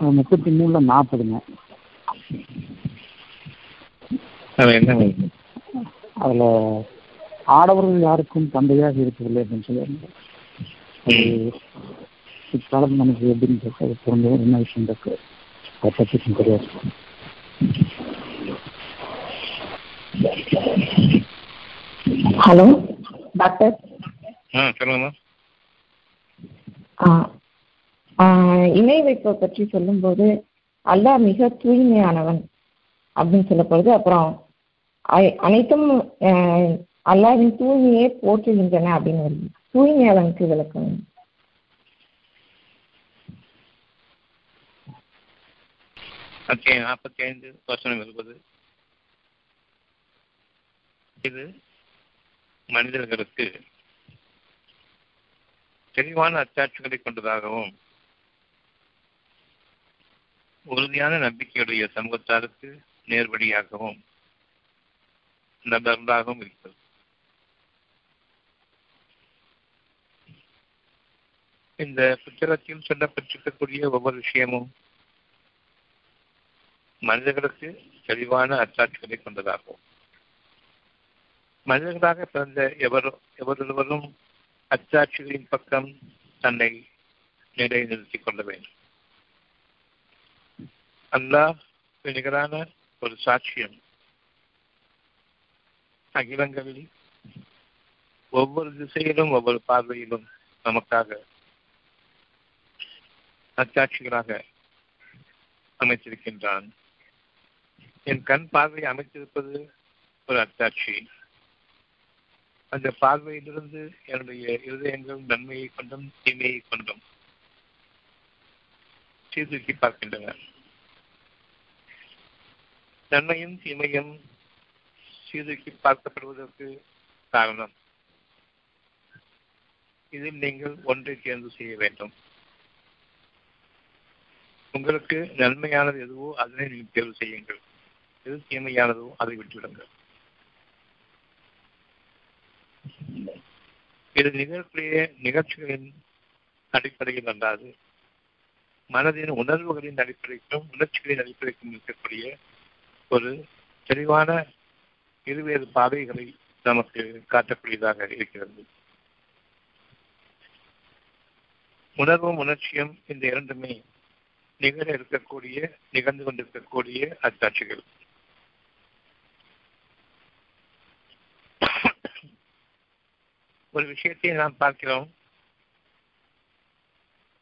முப்பத்தி மூணுல நாற்பதுங்க. அது என்ன வருது? அதுல ஆடவர்கள் யாருக்கும் தந்தையாக இருக்கவில்லை அப்படின்னு அது இக்காலம் நமக்கு எப்படின்னு அது பொருந்த என்ன விஷயம் இருக்கு? அதை பற்றி தெரியாது. Hello doctor? ஆ, இணை வைப்பை பற்றி சொல்லும்போது அல்லாஹ் மிக தூய்மையானவன் அப்படின்னு சொல்லப்படுது. அப்புறம் அனைத்தும் அல்லாவின் தூய்மையே போற்றுகின்றன அப்படின்னு வருது. தூய்மையாளனுக்கு விளக்கம் ஓகே நாற்பத்தி ஐந்து வசனம் இருப்பது இது மனிதர்களுக்கு தெளிவான அச்சாட்சிகளை கொண்டதாகவும் உறுதியான நம்பிக்கையுடைய சமூகத்தாருக்கு நேர்வழியாகவும் நபர்களாகவும் இருக்கிறது இந்த புத்தகத்தில் சொல்லப்பட்டிருக்கக்கூடிய ஒவ்வொரு விஷயமும் மனிதர்களுக்கு தெளிவான அச்சாட்சிகளை கொண்டதாகும். மனிதர்களாக பிறந்த எவரோ எவரொருவரும் அச்சாட்சிகளின் பக்கம் தன்னை நிலைநிறுத்திக் கொள்ள வேண்டும். அல்லாஹ் நிகரான ஒரு சாட்சியம். அகிலங்களில் ஒவ்வொரு திசையிலும் ஒவ்வொரு பார்வையிலும் நமக்காக அச்சாட்சிகளாக அமைத்திருக்கின்றான். என் கண் பார்வை அமைத்திருப்பது ஒரு அத்தாட்சி அந்த பார்வையிலிருந்து என்னுடைய இருதயங்கள் நன்மையை கொண்டும் தீமையை கொண்டும் சீர்தூக்கி பார்க்கின்றன. நன்மையும் தீமையும் சீர்தூக்கி பார்க்கப்படுவதற்கு காரணம். இதில் நீங்கள் ஒன்றை தேர்ந்து செய்ய வேண்டும். உங்களுக்கு நன்மையானது எதுவோ அதனை நீங்கள் தேர்வு செய்யுங்கள். எது தீமையானதோ அதை விட்டுவிடுங்கள். இது நிகழ்க்கூடிய நிகழ்ச்சிகளின் அடிப்படையில் அல்லாது மனதின் உணர்வுகளின் அடிப்படைக்கும் உணர்ச்சிகளின் அடிப்படைக்கும் இருக்கக்கூடிய ஒரு தெளிவான இருவேறு பாதைகளை நமக்கு காட்டக்கூடியதாக இருக்கிறது. உணர்வும் உணர்ச்சியும் இந்த இரண்டுமே நிகழ இருக்கக்கூடிய நிகழ்ந்து கொண்டிருக்கக்கூடிய அச்சாட்சிகள் ஒரு விஷயத்தை நாம் பார்க்கிறோம்.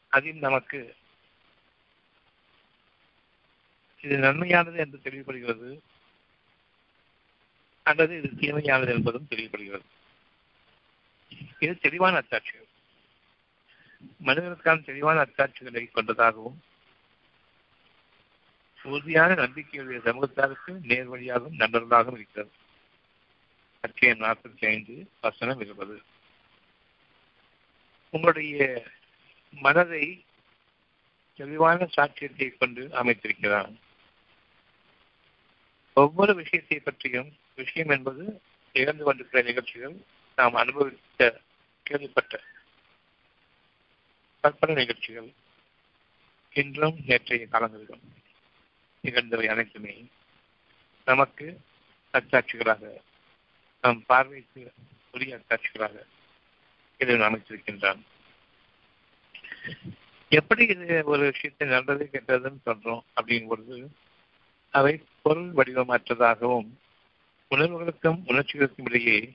அதில் நமக்கு இது நன்மையானது என்று தெளிவுபடுகிறது அல்லது இது தீமையானது என்பதும் தெளிவுபடுகிறது இது தெளிவான அச்சாட்சிகள். மனிதனுக்கான தெளிவான அத்தாட்சிகளை கொண்டதாகவும் உறுதியான நம்பிக்கையுடைய சமூகத்தாருக்கு நேர்வழியாகவும் நண்பர்களாகவும் இருக்கிறது. அத்தியம் நாற்பத்தி ஐந்து வசனம் இருப்பது உங்களுடைய மனதை தெளிவான சாட்சியத்தை கொண்டு அமைத்திருக்கிறான் ஒவ்வொரு விஷயத்தை பற்றியும் விஷயம் என்பது நிகழ்ந்து கொண்டிருக்கிற நிகழ்ச்சிகள் நாம் அனுபவித்த கேள்விப்பட்ட கற்பனை நிகழ்ச்சிகள் இன்றும் நேற்றைய காலங்களிலும் நிகழ்ந்தவை அனைத்துமே நமக்கு அச்சாட்சிகளாக நம் பார்வைக்கு உரிய அச்சாட்சிகளாக இதை அமைத்திருக்கின்றான் எப்படி இது ஒரு விஷயத்தை நல்லது கெட்டதுன்னு சொல்றோம் அப்படிங்கும் பொழுது அவை பொருள் வடிவமற்றதாகவும் உணர்வுகளுக்கும் உணர்ச்சிகளுக்கும் இடையே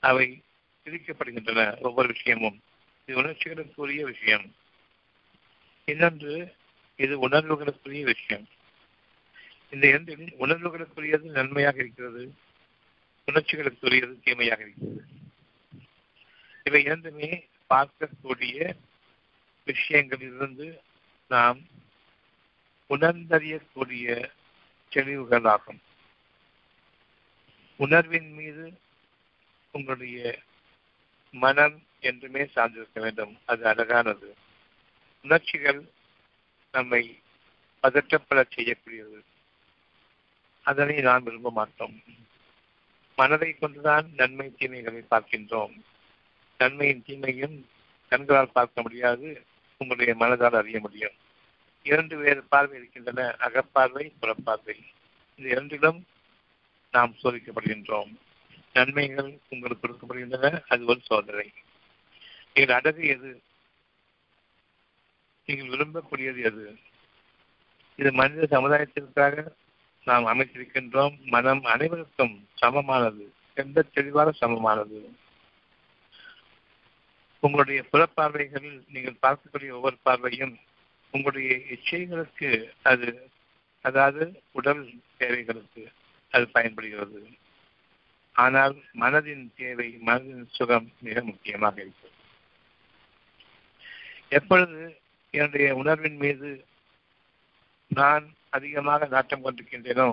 அவை பிரிக்கப்படுகின்றன ஒவ்வொரு விஷயமும். இது உணர்ச்சிகளுக்குரிய விஷயம். இன்னொன்று இது உணர்வுகளுக்குரிய விஷயம். இந்த இரண்டில் உணர்வுகளுக்குரியது நன்மையாக இருக்கிறது உணர்ச்சிகளுக்குரியது தீமையாக இருக்கிறது. இவை இரண்டுமே பார்க்கக்கூடிய விஷயங்களிலிருந்து நாம் உணர்ந்தறியக்கூடிய தெளிவுகளாகும். உணர்வின் மீது உங்களுடைய மனம் என்றுமே சார்ந்திருக்க வேண்டும். அது அழகானது. உணர்ச்சிகள் நம்மை பதற்றப்பட செய்யக்கூடியது. அதனை நாம் விரும்ப மாட்டோம். மனதை கொண்டுதான் நன்மை தீமைகளை பார்க்கின்றோம். நன்மையின் தீமையும் கண்களால் பார்க்க முடியாது. உங்களுடைய மனதால் அறிய முடியும். இரண்டு வேறு பார்வை இருக்கின்றன அகப்பார்வை புறப்பார்வை. இந்த இரண்டிலும் நாம் சோதிக்கப்படுகின்றோம். நன்மைகள் உங்களுக்கு கொடுக்கப்படுகின்றன அது ஒரு சோதனை. நீங்கள் அடகு எது? நீங்கள் விரும்பக்கூடியது எது? இது மனித சமுதாயத்திற்காக நாம் அமைத்திருக்கின்றோம். மனம் அனைவருக்கும் சமமானது எந்த தெளிவாக சமமானது? உங்களுடைய புறப்பார்வைகளில் நீங்கள் பார்க்கக்கூடிய ஒவ்வொரு பார்வையும் உங்களுடைய இச்சைகளுக்கு அது அதாவது உடல் தேவைகளுக்கு அது பயன்படுகிறது. ஆனால் மனதின் தேவை மனதின் சுகம் மிக முக்கியமாக இருக்கிறது. எப்பொழுது என்னுடைய உணர்வின் மீது நான் அதிகமாக நாட்டம் கொண்டிருக்கின்றேனோ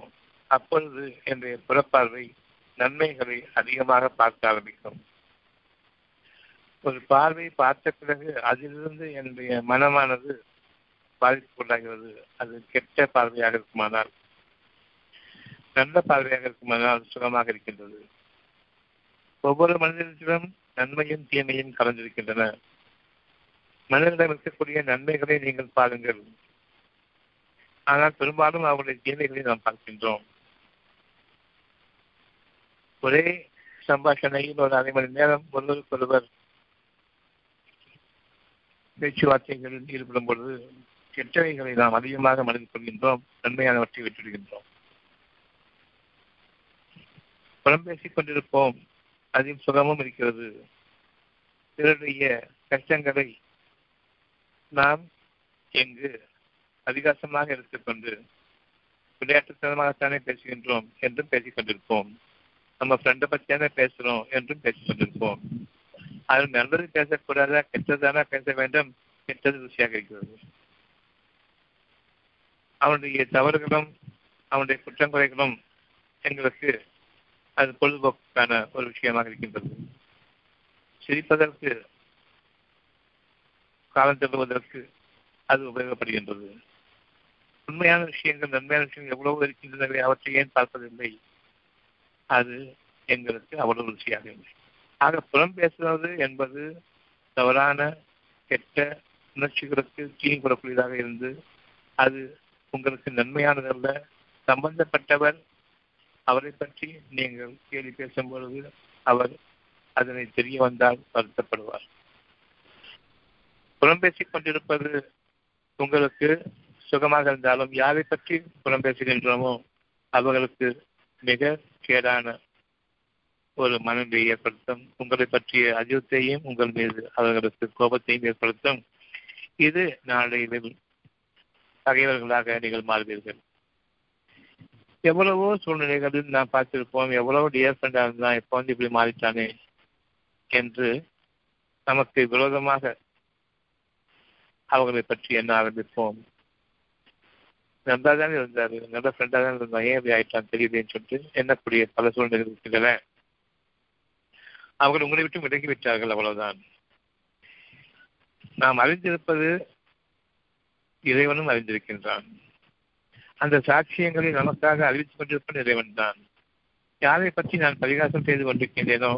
அப்பொழுது என்னுடைய புறப்பார்வை நன்மைகளை அதிகமாக பார்க்க ஆரம்பிக்கும். ஒரு பார்வை பார்த்த பிறகு அதிலிருந்து என்னுடைய மனமானது பாதிப்புக்குள்ளாகிறது. அது கெட்ட பார்வையாக இருக்குமானால் நல்ல பார்வையாக இருக்குமானால் சுகமாக இருக்கின்றது. ஒவ்வொரு மனிதனிடம் நன்மையும் தீமையும் கலந்திருக்கின்றன. மனிதனிடம் இருக்கக்கூடிய நன்மைகளை நீங்கள் பாருங்கள். ஆனால் பெரும்பாலும் அவருடைய தீமைகளை நாம் பார்க்கின்றோம். ஒரே சம்பாஷணையில் ஒரு அரை மணி நேரம் ஒருவருக்கொருவர் பேச்சுவார்த்தைகளில் ஈடுபடும் பொழுது கெட்டவைகளை நாம் அதிகமாக மனதில் கொள்கின்றோம் நன்மையானவற்றை விட்டுவிடுகின்றோம். புறம் பேசிக் கொண்டிருப்போம் அதில் சுகமும் இருக்கிறது. பிறருடைய கஷ்டங்களை நாம் எங்கு அதிகாசமாக எடுத்துக்கொண்டு விளையாட்டுத்தனமாகத்தானே பேசுகின்றோம் என்றும் பேசிக் கொண்டிருப்போம். நம்ம ஃப்ரெண்டை பற்றியானே பேசுகிறோம் என்றும் பேசிக் கொண்டிருப்போம். அதில் நல்லது பேசக்கூடாதா கெட்டதானா பேச வேண்டும் கெட்டது ருசியாக இருக்கிறது. அவனுடைய தவறுகளும் அவனுடைய குற்றங்குறைகளும் எங்களுக்கு அது பொழுதுபோக்குக்கான ஒரு விஷயமாக இருக்கின்றது. சிரிப்பதற்கு காலம் தள்ளுவதற்கு அது உபயோகப்படுகின்றது. உண்மையான விஷயங்கள் நன்மையான விஷயங்கள் எவ்வளவு இருக்கின்றனவே அவற்றை ஏன் பார்ப்பதில்லை? அது எங்களுக்கு அவ்வளவு ருசியாக இல்லை. ஆக புறம் பேசுவது என்பது தவறான கெட்ட உணர்ச்சிகளுக்கு தீங்கு கூடக்கூடியதாக இருந்து அது உங்களுக்கு நன்மையானதல்ல சம்பந்தப்பட்டவர் அவரை பற்றி நீங்கள் கேள்வி பேசும் பொழுது அவர் அதனை தெரிய வந்தால் வருத்தப்படுவார். புறம் பேசிக் கொண்டிருப்பது உங்களுக்கு சுகமாக இருந்தாலும் யாரை பற்றி புறம் பேசுகின்றோமோ அவர்களுக்கு மிக கேடான ஒரு மனதை ஏற்படுத்தும். உங்களை பற்றிய அஜித்தையும் உங்கள் மீது அவர்களுக்கு கோபத்தையும் ஏற்படுத்தும். இது நாளையில் பகைவர்களாக நீங்கள் மாறுவீர்கள். எவ்வளவோ சூழ்நிலைகளில் நாம் பார்த்திருப்போம் எவ்வளவு டியர் ஃப்ரெண்டாக இருந்தான் இப்போ வந்து இப்படி மாறிட்டானே என்று நமக்கு விரோதமாக அவர்களை பற்றி என்ன ஆரம்பிப்போம்? நல்லா தானே இருந்தாரு நல்ல ஃப்ரெண்டாக தான் இருந்தான் ஏன் இப்படி ஆயிட்டான் தெரியுதுன்னு சொல்லிட்டு என்னக்கூடிய பல சூழ்நிலைகள் இருக்கின்றன. அவர்கள் உங்களை விட்டு விலகி விட்டார்கள் அவ்வளவுதான். நாம் அறிந்திருப்பது இறைவனும் அறிந்திருக்கின்றான். அந்த சாட்சியங்களை நமக்காக அறிவித்துக் கொண்டிருப்பது இறைவன் தான் யாரை பற்றி நான் பரிகாசம் செய்து கொண்டிருக்கின்றேனோ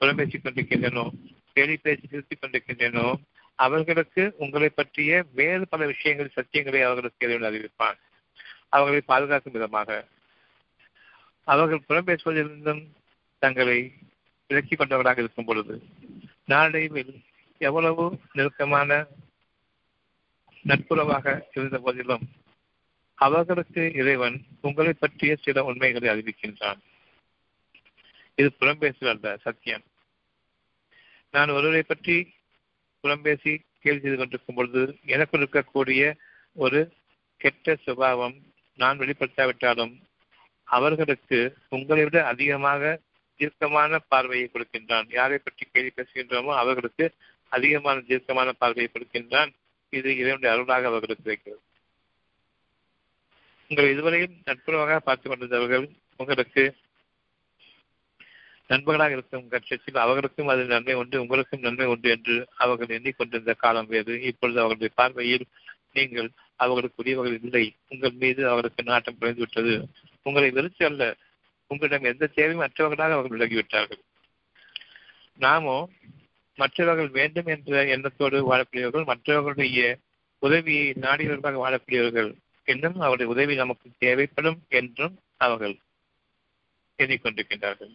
புலம்பேசிக் கொண்டிருக்கின்றேனோ கேலி பேசி திருத்திக் கொண்டிருக்கின்றேனோ அவர்களுக்கு உங்களை பற்றிய வேறு பல விஷயங்கள் சத்தியங்களை அவர்களுக்கு இறைவன் அறிவிப்பான். அவர்களை பாதுகாக்கும் விதமாக. அவர்கள் புலம்பேசுவதிலிருந்தும் தங்களை விலக்கிக் கொண்டவராக இருக்கும் பொழுது நாளடைவில் எவ்வளவு நெருக்கமான நட்புறவாக இருந்த போதிலும் அவர்களுக்கு இறைவன் உங்களை பற்றிய சில உண்மைகளை அறிவிக்கின்றான். இது புறம்பேசுதல் அல்ல சத்தியம். நான் ஒருவரை பற்றி புறம்பேசி கேள்வி செய்து கொண்டிருக்கும் பொழுது எனக்கு இருக்கக்கூடிய ஒரு கெட்ட சுபாவம் நான் வெளிப்படுத்தாவிட்டாலும் அவர்களுக்கு உங்களை விட அதிகமாக தீர்க்கமான பார்வையை கொடுக்கின்றான். யாரை பற்றி கேள்வி பேசுகின்றோமோ அவர்களுக்கு அதிகமான தீர்க்கமான பார்வையை கொடுக்கின்றான். இது இறைவனுடைய அருளாக அவர்களுக்கு கிடைக்கிறது உங்கள் இதுவரையும் நட்புறவாக பார்த்துக் கொண்டிருந்தவர்கள் உங்களுக்கு நண்பர்களாக இருக்கும் கட்சத்தில் அவர்களுக்கும் அது நன்மை உண்டு உங்களுக்கும் நன்மை உண்டு என்று அவர்கள் எண்ணிக்கொண்டிருந்த காலம் வேறு இப்பொழுது அவர்களுடைய பார்வையில் நீங்கள் அவர்களுக்கு உரியவர்கள் இல்லை. உங்கள் மீது அவருக்கு நாட்டம் குறைந்துவிட்டது. உங்களை வெறுத்து அல்ல உங்களிடம் எந்த தேவையும் மற்றவர்களாக அவர்கள் விலகிவிட்டார்கள். நாமோ மற்றவர்கள் வேண்டும் என்ற எண்ணத்தோடு வாழக்கூடியவர்கள் மற்றவர்களுடைய உதவியை நாடியவர்களாக வாழக்கூடியவர்கள் இன்னும் அவருடைய உதவி நமக்கு தேவைப்படும் என்றும் அவர்கள் எண்ணிக்கொண்டிருக்கின்றார்கள்.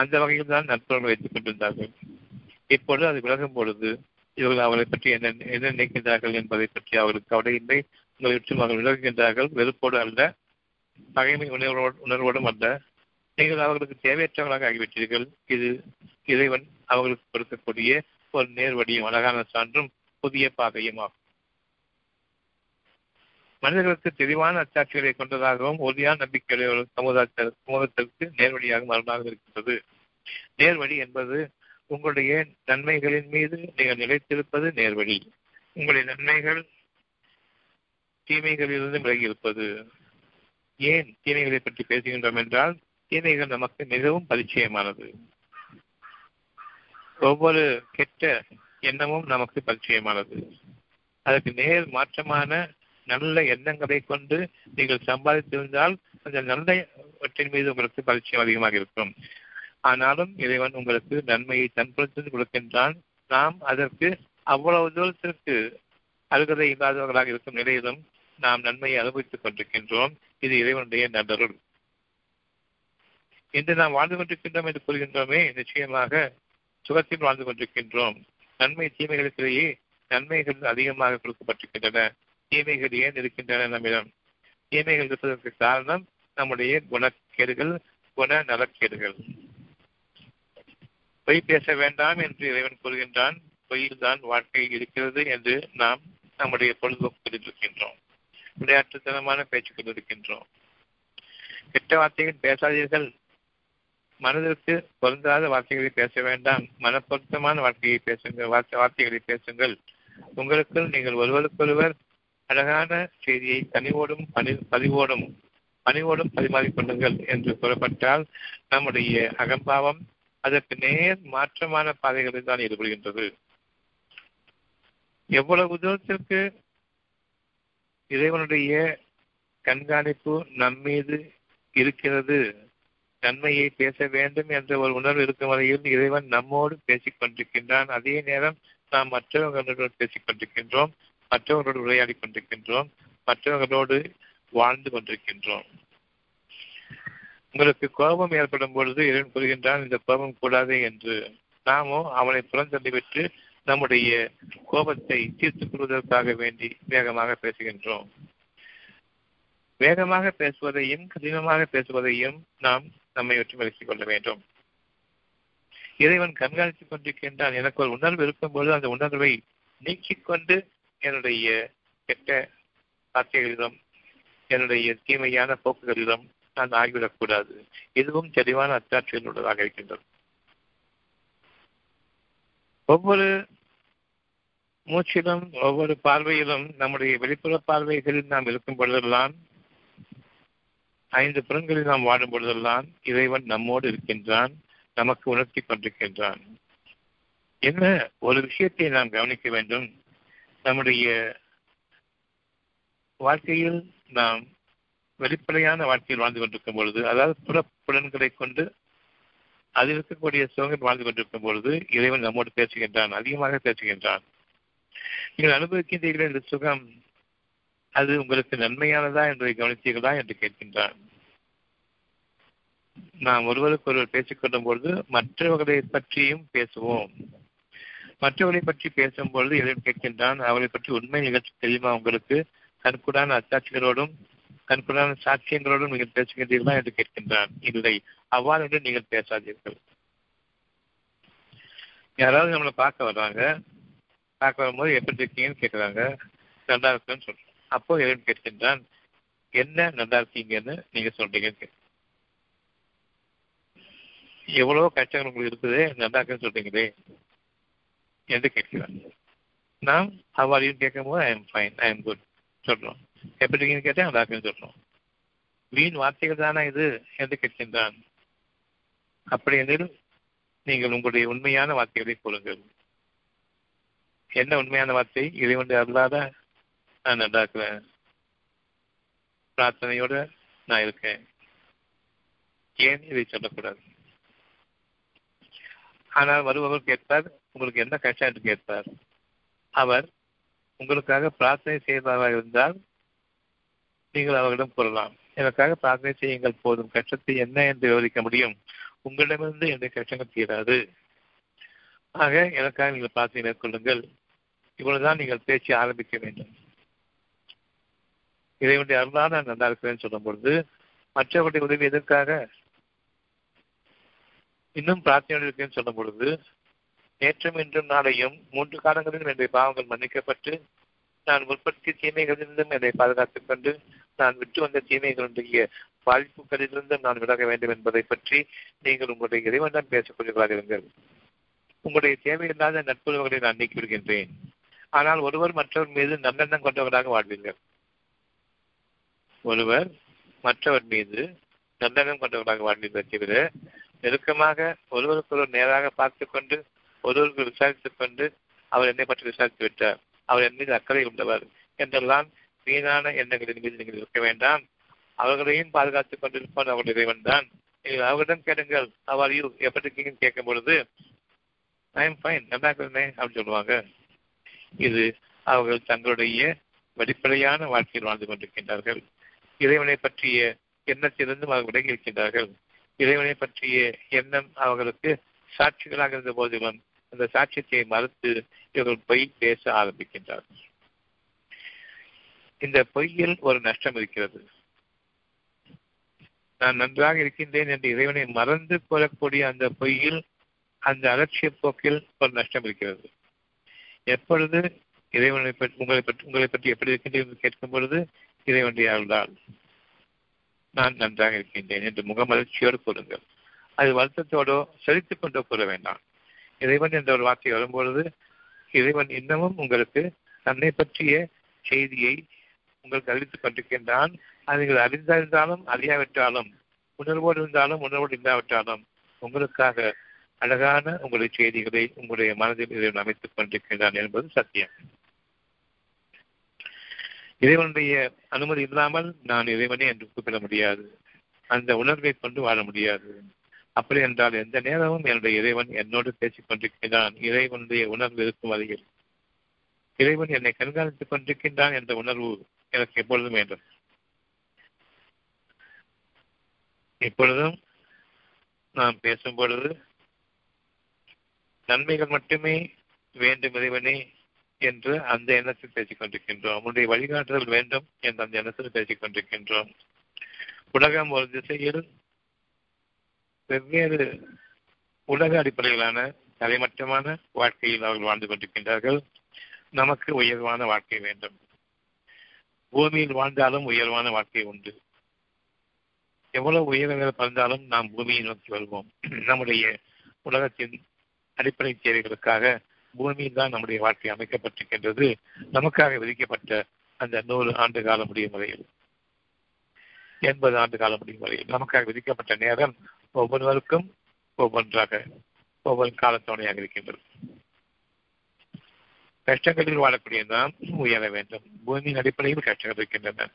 அந்த வகையில் தான் நட்புறவு வைத்துக் கொண்டிருந்தார்கள். இப்பொழுது அது விலகும் பொழுது இவர்கள் அவரை பற்றி என்ன என்ன நினைக்கின்றார்கள் என்பதை பற்றி அவர்களுக்கு கவலை இல்லை. உங்களை விட்டு அவர்கள் விலகுகின்றார்கள். வெறுப்போடு அல்ல பகைமை உணர்வோடு உணர்வோடும் அல்ல. நீங்கள் அவர்களுக்கு தேவையற்றவர்களாக ஆகிவிட்டீர்கள். இது இறைவன் அவர்களுக்கு கொடுக்கக்கூடிய ஒரு நேர்வடியும் அழகான சான்றும் புதிய பாதையும் ஆகும். மனிதர்களுக்கு தெளிவான அச்சாட்சிகளை கொண்டதாகவும் உறுதியான நம்பிக்கையுடைய ஒரு சமுதாய சமூகத்திற்கு நேர்வழியாக மரணமாக இருக்கின்றது. நேர்வழி என்பது உங்களுடைய நன்மைகளின் மீது நீங்கள் நிலைத்திருப்பது நேர்வழி. உங்களுடைய நன்மைகள் தீமைகளிலிருந்து விலகி இருப்பது. ஏன் தீமைகளை பற்றி பேசுகின்றோம் என்றால் தீமைகள் நமக்கு மிகவும் பரிச்சயமானது. ஒவ்வொரு கெட்ட எண்ணமும் நமக்கு பரிச்சயமானது. அதற்கு நேர் மாற்றமான நல்ல எண்ணங்களை கொண்டு நீங்கள் சம்பாதித்திருந்தால் அந்த நல்ல வற்றின் மீது உங்களுக்கு பரிச்சயம் அதிகமாக இருக்கும். ஆனாலும் இறைவன் உங்களுக்கு நன்மையை தன்படுத்தி கொடுக்கின்றான். நாம் அதற்கு அவ்வளவு தூரத்திற்கு அருகதை இல்லாதவர்களாக இருக்கும் நிலையிலும் நாம் நன்மையை அனுபவித்துக் கொண்டிருக்கின்றோம். இது இறைவனுடைய நல்லருள். இன்று நாம் வாழ்ந்து கொண்டிருக்கின்றோம் என்று கூறுகின்றோமே நிச்சயமாக சுகத்தில் வாழ்ந்து கொண்டிருக்கின்றோம். நன்மை தீமைகளுக்கிடையே நன்மைகள் அதிகமாக கொடுக்கப்பட்டிருக்கின்றன. தீமைகள் ஏன் இருக்கின்றன நம்மிடம்? தீமைகள் இருப்பதற்கு காரணம் நம்முடைய குணக்கேடுகள் குண நலக்கேடுகள் பொய் பேச வேண்டாம் என்று இறைவன் கூறுகின்றான். பொய்யில் தான் வாழ்க்கை இருக்கிறது என்று நாம் நம்முடைய பொழுதுபோக்கு இருக்கின்றோம் விளையாட்டுத்தனமான பேச்சுக்கள் இருக்கின்றோம். கெட்ட வார்த்தைகள் பேசாதீர்கள். மனதிற்கு பொருந்தாத வார்த்தைகளை பேச வேண்டாம். மனப்பொருத்தமான வார்த்தையை பேசுங்கள். வார்த்தைகளை பேசுங்கள். உங்களுக்குள் நீங்கள் ஒருவருக்கொருவர் அழகான செய்தியை கனிவோடும் பணி பதிவோடும் பணிவோடும் பரிமாறிக்கொள்ளுங்கள் என்று கூறப்பட்டால் நம்முடைய அகம்பாவம் அதற்கு நேர் மாற்றமான பாதைகளில் தான் ஈடுபடுகின்றது எவ்வளவு தூரத்திற்கு இறைவனுடைய கண்காணிப்பு நம்மீது இருக்கிறது? நன்மையை பேச வேண்டும் என்ற ஒரு உணர்வு இருக்கும் வரையில் இறைவன் நம்மோடு பேசிக் கொண்டிருக்கின்றான் அதே நேரம் நாம் மற்றவர்களுடன் பேசிக் கொண்டிருக்கின்றோம் மற்றவர்களோடு உரையாடி கொண்டிருக்கின்றோம். மற்றவர்களோடு வாழ்ந்து கொண்டிருக்கின்றோம். உங்களுக்கு கோபம் ஏற்படும் பொழுது இறைவன் கூறுகின்றான் இந்த கோபம் கூடாது என்று. நாமோ அவனை புறந்தள்ளிவிட்டு நம்முடைய கோபத்தை தீர்த்துக் கொள்வதற்காக வேண்டி வேகமாக பேசுகின்றோம். வேகமாக பேசுவதையும் கடினமாக பேசுவதையும் நாம் நம்மை ஒற்றுமதித்துக் கொள்ள வேண்டும். இறைவன் கண்காணித்துக் கொண்டிருக்கின்றான் எனக்கு ஒரு உணர்வு இருக்கும்போது அந்த உணர்வை நீக்கிக் கொண்டு என்னுடைய கெட்ட வார்த்தைகளிலும் என்னுடைய தீமையான போக்குகளிலும் நான் ஆகிவிடக்கூடாது. இதுவும் தெளிவான அத்தாட்சியில் உள்ளதாக இருக்கின்றது. ஒவ்வொரு மூச்சிலும் ஒவ்வொரு பார்வையிலும் நம்முடைய வெளிப்புற பார்வைகளில் நாம் இருக்கும் பொழுதெல்லாம் ஐந்து புறங்களில் நாம் வாடும் பொழுதெல்லாம் இறைவன் நம்மோடு இருக்கின்றான் நமக்கு உணர்த்தி கொண்டிருக்கின்றான். என்ன ஒரு விஷயத்தை நாம் கவனிக்க வேண்டும்? நம்முடைய வாழ்க்கையில் நாம் வெளிப்படையான வாழ்க்கையில் வாழ்ந்து கொண்டிருக்கும் பொழுது அதாவது புறப்புலன்களை கொண்டு அதில் இருக்கக்கூடிய சுகங்கள் வாழ்ந்து கொண்டிருக்கும் பொழுது இறைவன் நம்மோடு பேசுகின்றான் அதிகமாக பேசுகின்றான். நீங்கள் அனுபவிக்கின்றீர்கள் இந்த சுகம்? அது உங்களுக்கு நன்மையானதா என்பதை கவனித்தீர்களா என்று கேட்கின்றான். நாம் ஒருவருக்கு ஒருவர் பேசிக்கொள்ளும் பொழுது மற்றவர்களை பற்றியும் பேசுவோம். மற்றவர்களை பற்றி பேசும்பொழுது இறைவன் கேட்கின்றான்? அவரை பற்றி உண்மை நிகழ்ச்சி தெரியுமா உங்களுக்கு? கண்கூடான அத்தாட்சிகளோடும் கண்கூடான சாட்சியங்களோடும் நீங்கள் பேசுகின்றீர்களா என்று கேட்கின்றான். இல்லை அவ்வாறு என்று நீங்கள் பேசாதீர்கள். யாராவது நம்மளை பார்க்க வர்றாங்க பார்க்க வரும்போது எப்படி இருக்கீங்கன்னு கேட்குறாங்க. நல்லா இருக்குன்னு சொல்றோம் அப்போ இறைவன் கேட்கின்றான். என்ன நல்லா இருக்கீங்கன்னு நீங்க சொல்றீங்கன்னு எவ்வளவோ கஷ்டங்கள் உங்களுக்கு இருக்குது நல்லா சொல்றீங்களே. என்று கேட்கிறான் நாம் அவ்வாறையும் கேட்கும் போது I am fine I am good சொல்றோம். எப்படி இருக்கீங்கன்னு கேட்டேன் நல்லா இருக்குன்னு சொல்றோம். வீண் வார்த்தைகள் தானா இது? என்று கேட்கின்றான். அப்படி எனில் நீங்கள் உங்களுடைய உண்மையான வார்த்தைகளை கூறுங்கள். என்ன உண்மையான வார்த்தை? இறைவன் அல்லாத நான் நல்லா இருக்கிறேன் பிரார்த்தனையோட நான் இருக்கேன். ஏன் இதை சொல்லக்கூடாது? ஆனால் வருபவர் கேட்பார் உங்களுக்கு என்ன கஷ்டம் என்று கேட்பார். அவர் உங்களுக்காக பிரார்த்தனை செய்வதாக இருந்தால் நீங்கள் அவர்களிடம் கூறலாம். எனக்காக பிரார்த்தனை செய்யுங்கள் போதும். கஷ்டத்தை என்ன என்று விவரிக்க முடியும். உங்களிடமிருந்து என்னுடைய கஷ்டங்கள் தீராது. ஆக எனக்காக நீங்கள் பிரார்த்தனை மேற்கொள்ளுங்கள். இவ்வளவுதான் நீங்கள் பேச்சு ஆரம்பிக்க வேண்டும். இறைவனுடைய அருளால் நான் நல்லா இருக்கிறேன்னு சொல்லும் பொழுது மற்றவருடைய உதவி எதற்காக இன்னும் பிரார்த்தனை இருக்கேன்னு சொல்லும் பொழுது நேற்றும் இன்றும் நாளையும் மூன்று காலங்களிலும் என்னுடைய பாவங்கள் மன்னிக்கப்பட்டு நான் உற்பத்தி தீமைகளிலிருந்தும் என்னை பாதுகாத்துக் கொண்டு நான் விட்டு வந்த தீமைகளுடைய பாதிப்புகளிலிருந்தும் நான் விலக வேண்டும் என்பதை பற்றி நீங்கள் உங்களுடைய இறைவனிடம் பேசக்கூடியவர்களாக இருங்கள். உங்களுடைய தேவையில்லாத நட்புறவுகளை நான் நீக்கிவிடுகின்றேன் ஆனால் ஒருவர் மற்றவர் மீது நல்லெண்ணம் கொண்டவராக வாழ்வீர்கள். ஒருவர் மற்றவர் மீது நல்லெண்ணம் கொண்டவராக வாழ்வீர்கள் தவிர நெருக்கமாக ஒருவருக்கொருவர் நேராக பார்த்து கொண்டு ஒருவருக்கு விசாரித்துக் கொண்டு அவர் என்னை பற்றி விசாரித்து விட்டார். அவர் என் மீது அக்கறை உள்ளவர் என்றெல்லாம் வீணான எண்ணங்களின் மீது நீங்கள் இருக்க வேண்டாம். அவர்களையும் பாதுகாத்துக் கொண்டிருப்பான் அவர்கள் இறைவன் தான் நீங்கள் அவர்களிடம் கேளுங்கள் அவர் யூ எப்படி இருக்கீங்கன்னு கேட்கும் பொழுது ஐ எம் ஃபைன் நல்லா இருக்கிறேன் அப்படின்னு சொல்லுவாங்க. இது அவர்கள் தங்களுடைய வெளிப்படையான வாழ்க்கையில் வாழ்ந்து கொண்டிருக்கின்றார்கள். இறைவனை பற்றிய எண்ணத்திலிருந்து அவர்கள் விலகி இருக்கின்றார்கள். இறைவனை பற்றிய எண்ணம் அவர்களுக்கு சாட்சிகளாக இருந்த போதிலும் அந்த சாட்சியத்தை மறுத்து இவர்கள் பொய் பேச ஆரம்பிக்கின்றார்கள். இந்த பொய்யில் ஒரு நஷ்டம் இருக்கிறது. நான் நன்றாக இருக்கின்றேன் என்று இறைவனை மறந்து கொள்ளக்கூடிய அந்த பொய்யில் அந்த அலட்சிய போக்கில் ஒரு நஷ்டம் இருக்கிறது. எப்பொழுது இறைவனை பற்றி உங்களை பற்றி உங்களை பற்றி எப்படி இருக்கின்றேன் என்று கேட்கும் பொழுது இறைவனுடைய அருளால் நான் நன்றாக இருக்கின்றேன் என்று முகமலர்ச்சியோடு கூறுங்கள். அது வருத்தத்தோடோ செலுத்திக் கொண்டோ கூற வேண்டாம். இறைவன் என்ற ஒரு வார்த்தை வரும்பொழுது இறைவன் இன்னமும் உங்களுக்கு தன்னை பற்றிய செய்தியை உங்களுக்கு அறிவித்துக் கொண்டிருக்கின்றான். அது நீங்கள் அறிந்திருந்தாலும் அறியாவிட்டாலும் உணர்வோடு இருந்தாலும் உணர்வோடு இல்லாவிட்டாலும் உங்களுக்காக அழகான உங்களுடைய செய்திகளை உங்களுடைய மனதில் இறைவன் அமைத்துக் கொண்டிருக்கின்றான் என்பது சத்தியம். இறைவனுடைய அனுமதி இல்லாமல் நான் இறைவனே என்று கூப்பிட முடியாது. அந்த உணர்வை கொண்டு வாழ முடியாது. அப்படி என்றால் எந்த நேரமும் என்னுடைய இறைவன் என்னோடு பேசிக் கொண்டிருக்கிறான். இறைவனுடைய உணர்வு இருக்கும் வரையில். இறைவன் என்னை கண்காணித்துக் கொண்டிருக்கின்றான் என்ற உணர்வு எனக்கு எப்பொழுதும் வேண்டும். இப்பொழுதும் நாம் பேசும் பொழுது நன்மைகள் மட்டுமே வேண்டும் இறைவனே. என்று அந்த எண்ணத்தில் பேசிக் கொண்டிருக்கின்றோம். உன்னுடைய வழிகாட்டுதல் வேண்டும் என்று அந்த எண்ணத்தில் பேசிக் கொண்டிருக்கின்றோம். உலகம் ஒரு திசையில் வெவ்வேறு உலக அடிப்படையிலான தலைமட்டமான வாழ்க்கையில் அவர்கள் வாழ்ந்து கொண்டிருக்கின்றார்கள். நமக்கு உயர்வான வாழ்க்கை வேண்டும். பூமியில் வாழ்ந்தாலும் உயர்வான வாழ்க்கை உண்டு. எவ்வளவு உயரங்கள் பறந்தாலும் நாம் பூமியை நோக்கி வருவோம். நம்முடைய உலகத்தின் அடிப்படை தேவைகளுக்காக பூமியில் தான் நம்முடைய வாழ்க்கை அமைக்கப்பட்டிருக்கின்றது. நமக்காக விதிக்கப்பட்ட அந்த நூறு ஆண்டு கால முடியும் வரையில். எண்பது ஆண்டு கால முடியும் வரையில். நமக்காக விதிக்கப்பட்ட நேரம் ஒவ்வொருவருக்கும் ஒவ்வொன்றாக ஒவ்வொரு காலத்தோணையாக இருக்கின்றது. கஷ்டங்களில் வாழக்கூடிய நாம் உயர வேண்டும். பூமியின் அடிப்படையில் கஷ்டங்கள் இருக்கின்றன.